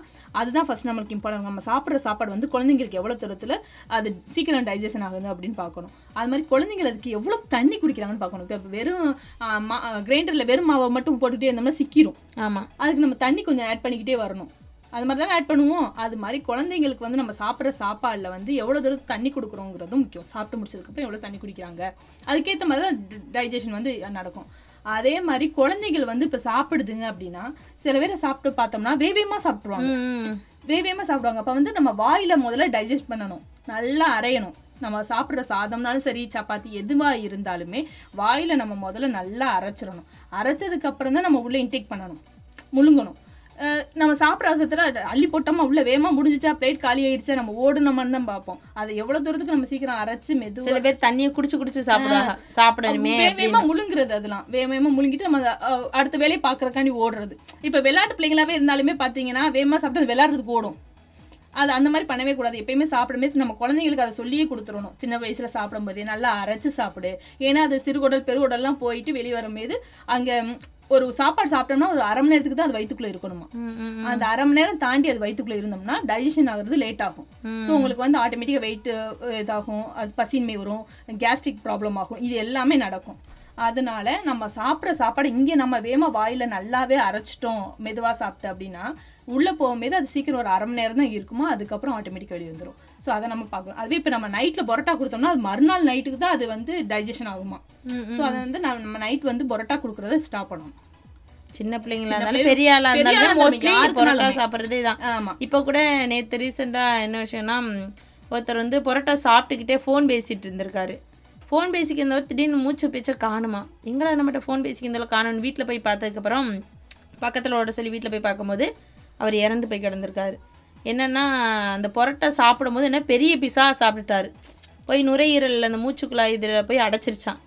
அதுதான் ஃபர்ஸ்ட் நம்மளுக்கு இம்பார்ட்டன்ட் நம்ம சாப்பிட்ற சாப்பாடு வந்து குழந்தைங்களுக்கு எவ்வளோ தூரத்தில் அது சீக்கிரம் டைஜஷன் ஆகுது அப்படின்னு பார்க்கணும். அது மாதிரி குழந்தைங்க அதுக்கு எவ்வளோ தண்ணி குடிக்கிறாங்கன்னு பார்க்கணும். இப்போ வெறும் கிரைண்டரில் வெறும் மாவை மட்டும் போட்டுகிட்டே இருந்தோம்னா சிக்கிரும். ஆமாம் அதுக்கு நம்ம தண்ணி கொஞ்சம் ஆட் பண்ணிக்கிட்டே வரணும். அது மாதிரி தானே ஆட் பண்ணுவோம். அது மாதிரி குழந்தைங்களுக்கு வந்து நம்ம சாப்பிட்ற சாப்பாடில் வந்து எவ்வளோ தூரம் தண்ணி கொடுக்குறோங்கிறதும் முக்கியம். சாப்பிட்டு முடிச்சதுக்கப்புறம் எவ்வளோ தண்ணி குடிக்கிறாங்க. அதுக்கேற்ற மாதிரி தான் டைஜஷன் வந்து நடக்கும். அதே மாதிரி குழந்தைகள் வந்து இப்போ சாப்பிடுதுங்க அப்படின்னா சில பேரை சாப்பிட்டு பார்த்தோம்னா வேவேமா சாப்பிட்ருவாங்க வேவேமா சாப்பிடுவாங்க. அப்போ வந்து நம்ம வாயில முதல்ல டைஜஸ்ட் பண்ணணும். நல்லா அரையணும். நம்ம சாப்பிட்ற சாதம்னாலும் சரி சப்பாத்தி எதுவாக இருந்தாலுமே வாயில நம்ம முதல்ல நல்லா அரைச்சிடணும். அரைச்சதுக்கு அப்புறம் தான் நம்ம உள்ள இன்டேக் பண்ணணும். முழுங்கணும். நம்ம சாப்பிட்ற அவசரத்தில் அள்ளி போட்டோமா உள்ள வேகமா முடிஞ்சிச்சா பிளேட் காலி ஆயிடுச்சா நம்ம ஓடணுமான்னு தான் பார்ப்போம். அது எவ்வளவு தூரத்துக்கு நம்ம சீக்கிரம் அரைச்சு மெதுவா சில பேர் தண்ணியை குடிச்சு குடிச்சு சாப்பிடுறாங்க சாப்பிடணுமே வேகமா. முழுங்குறது அதெல்லாம். வேகமா முழுங்கிட்டு நம்ம அடுத்த வேலையை பார்க்கறக்காண்டி ஓடுறது. இப்ப விளையாட்டு பிள்ளைங்களாவே இருந்தாலுமே பாத்தீங்கன்னா வேகமா சாப்பிட்டு விளையாடுறதுக்கு ஓடும். அது அந்த மாதிரி பண்ணவே கூடாது. எப்பயுமே சாப்பிடும்போது நம்ம குழந்தைங்களுக்கு அதை சொல்லியே கொடுத்துடணும். சின்ன வயசுல சாப்பிடும்போதே நல்லா அரைச்சு சாப்பிடு. ஏன்னா அது சிறுகுடல் பெருகுடல்லாம் போயிட்டு வெளியே வரும்போது அங்க ஒரு சாப்பாடு சாப்பிட்டோம்னா ஒரு அரை மணி நேரத்துக்கு தான் அது வயித்துக்குள்ள இருக்கணுமா? அந்த அரை மணி நேரம் தாண்டி அது வயித்துக்குள்ள இருந்தோம்னா டைஜஷன் ஆகுறது லேட் ஆகும். ஸோ உங்களுக்கு வந்து ஆட்டோமேட்டிக்காக வெயிட் இதாகும் அது பசின்மை வரும் கேஸ்ட்ரிக் ப்ராப்ளம் ஆகும் இது எல்லாமே நடக்கும். அதனால நம்ம சாப்பிட்ற சாப்பாடு இங்கே நம்ம வேமா வாயில நல்லாவே அரைச்சிட்டோம் மெதுவா சாப்பிட்டு அப்படின்னா உள்ள போகும்போது அது சீக்கிரம் ஒரு அரை மணி நேரம் தான் இருக்குமோ அதுக்கப்புறம் ஆட்டோமேட்டிக் வெளியே வந்துடும் ஸோ அதை நம்ம பார்க்கணும் அதுவே இப்போ நம்ம நைட்டில் பரோட்டா கொடுத்தோம்னா அது மறுநாள் நைட்டுக்கு தான் அது வந்து டைஜஷன் ஆகுமா? ஸோ அதை வந்து நம்ம நைட் வந்து பரோட்டா கொடுக்குறத ஸ்டாப் பண்ணணும். சின்ன பிள்ளைங்களா இருந்தாலும் பெரிய ஆளா இருந்தாலும் மோஸ்ட்லி. பரோட்டா சாப்பிட்றதே தான். இப்போ கூட நேற்று ரீசெண்டாக என்ன விஷயம்னா ஒருத்தர் வந்து பரோட்டா சாப்பிட்டுக்கிட்டே ஃபோன் பேசிட்டு இருந்திருக்காரு. ஃபோன் பேசிக்கு திடீர்னு மூச்சு பேச்சை காணுமா? எங்கடா நம்மகிட்ட ஃபோன் பேசிக்கு காணும்னு வீட்டில் போய் பார்த்ததுக்கப்புறம் பக்கத்தில் ஓட சொல்லி வீட்டில் போய் பார்க்கும்போது அவர் இறந்து போய் கிடந்திருக்காரு. என்னென்னா அந்த புரட்டை சாப்பிடும்போது என்ன பெரிய பிசா சாப்பிட்டுட்டாரு. போய் நுரையீரலில் அந்த மூச்சுக்குழாய் இதில் போய் அடைச்சிருச்சான்.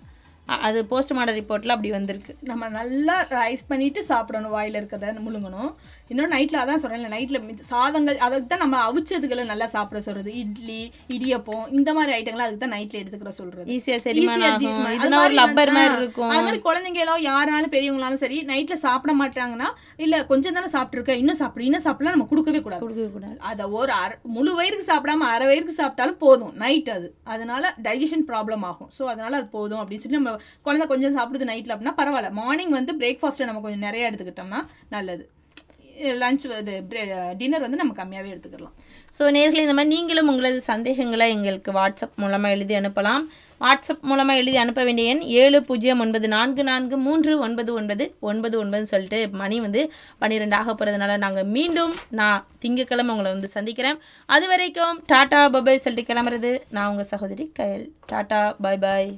அது போஸ்ட்மார்ட்டம் ரிப்போர்ட்டில் அப்படி வந்திருக்கு. நம்ம நல்லா ரைஸ் பண்ணிவிட்டு சாப்பிடணும் வாயில் இருக்கிறத முழுங்கணும். இன்னும் நைட்ல அதான் சொல்றேன் நைட்ல சாதங்கள் அதுக்கு தான் நம்ம அவிச்சதுகளை நல்லா சாப்பிட சொல்றது. இட்லி இடியப்பம் இந்த மாதிரி ஐட்டங்களை அதுக்கு தான் நைட்ல எடுத்துக்கிற சொல்றது. ஈஸியா செரிமானம் Easy ஆ ஆகும். ஜீரணம். அது இதுனா ஒரு மாதிரி rubber வந்து- மாதிரி இருக்கும். அது மாதிரி குழந்தைங்க எல்லாம் யாராலும் பெரியவங்களாலும் சரி நைட்ல சாப்பிட மாட்டாங்கன்னா இல்ல கொஞ்சம் தானே சாப்பிட்டுருக்க இன்னும் சாப்பிடு இன்னும் சாப்பிடலாம் நம்ம கொடுக்கவே கூடாது. கொடுக்கவே கூடாது. அதை ஒரு அரை முழு வயிறுக்கு சாப்பிடாம அரை வயிறுக்கு சாப்பிட்டாலும் போதும் நைட் அது. அதனால டைஜஷன் ப்ராப்ளம் ஆகும். ஸோ அதனால அது போதும் அப்படின்னு சொல்லி நம்ம குழந்தை கொஞ்சம் சாப்பிடுது நைட்டில் அப்படின்னா பரவாயில்ல. மார்னிங் வந்து பிரேக்ஃபாஸ்ட்டை நம்ம கொஞ்சம் நிறைய எடுத்துக்கிட்டோம்னா நல்லது. லஞ்ச் இது டின்னர் வந்து நம்ம கம்மியாகவே எடுத்துக்கலாம் ஸோ நேர்களை இந்த மாதிரி நீங்களும் உங்களது சந்தேகங்களை எங்களுக்கு வாட்ஸ்அப் மூலமாக எழுதி அனுப்பலாம். வாட்ஸ்அப் மூலமாக எழுதி அனுப்ப வேண்டிய எண் ஏழு பூஜ்ஜியம் ஒன்பது நான்கு நான்கு மூன்று ஒன்பது ஒன்பது ஒன்பது ஒன்பதுன்னு சொல்லிட்டு மணி வந்து பன்னிரெண்டு ஆக போகிறதுனால நாங்கள் மீண்டும் நான் திங்கக்கிழமை உங்களை வந்து சந்திக்கிறேன். அது வரைக்கும் டாட்டா பபாய் சொல்லிட்டு கிளம்புறது நான் உங்கள் சகோதரி கயல். டாட்டா பாய் பாய்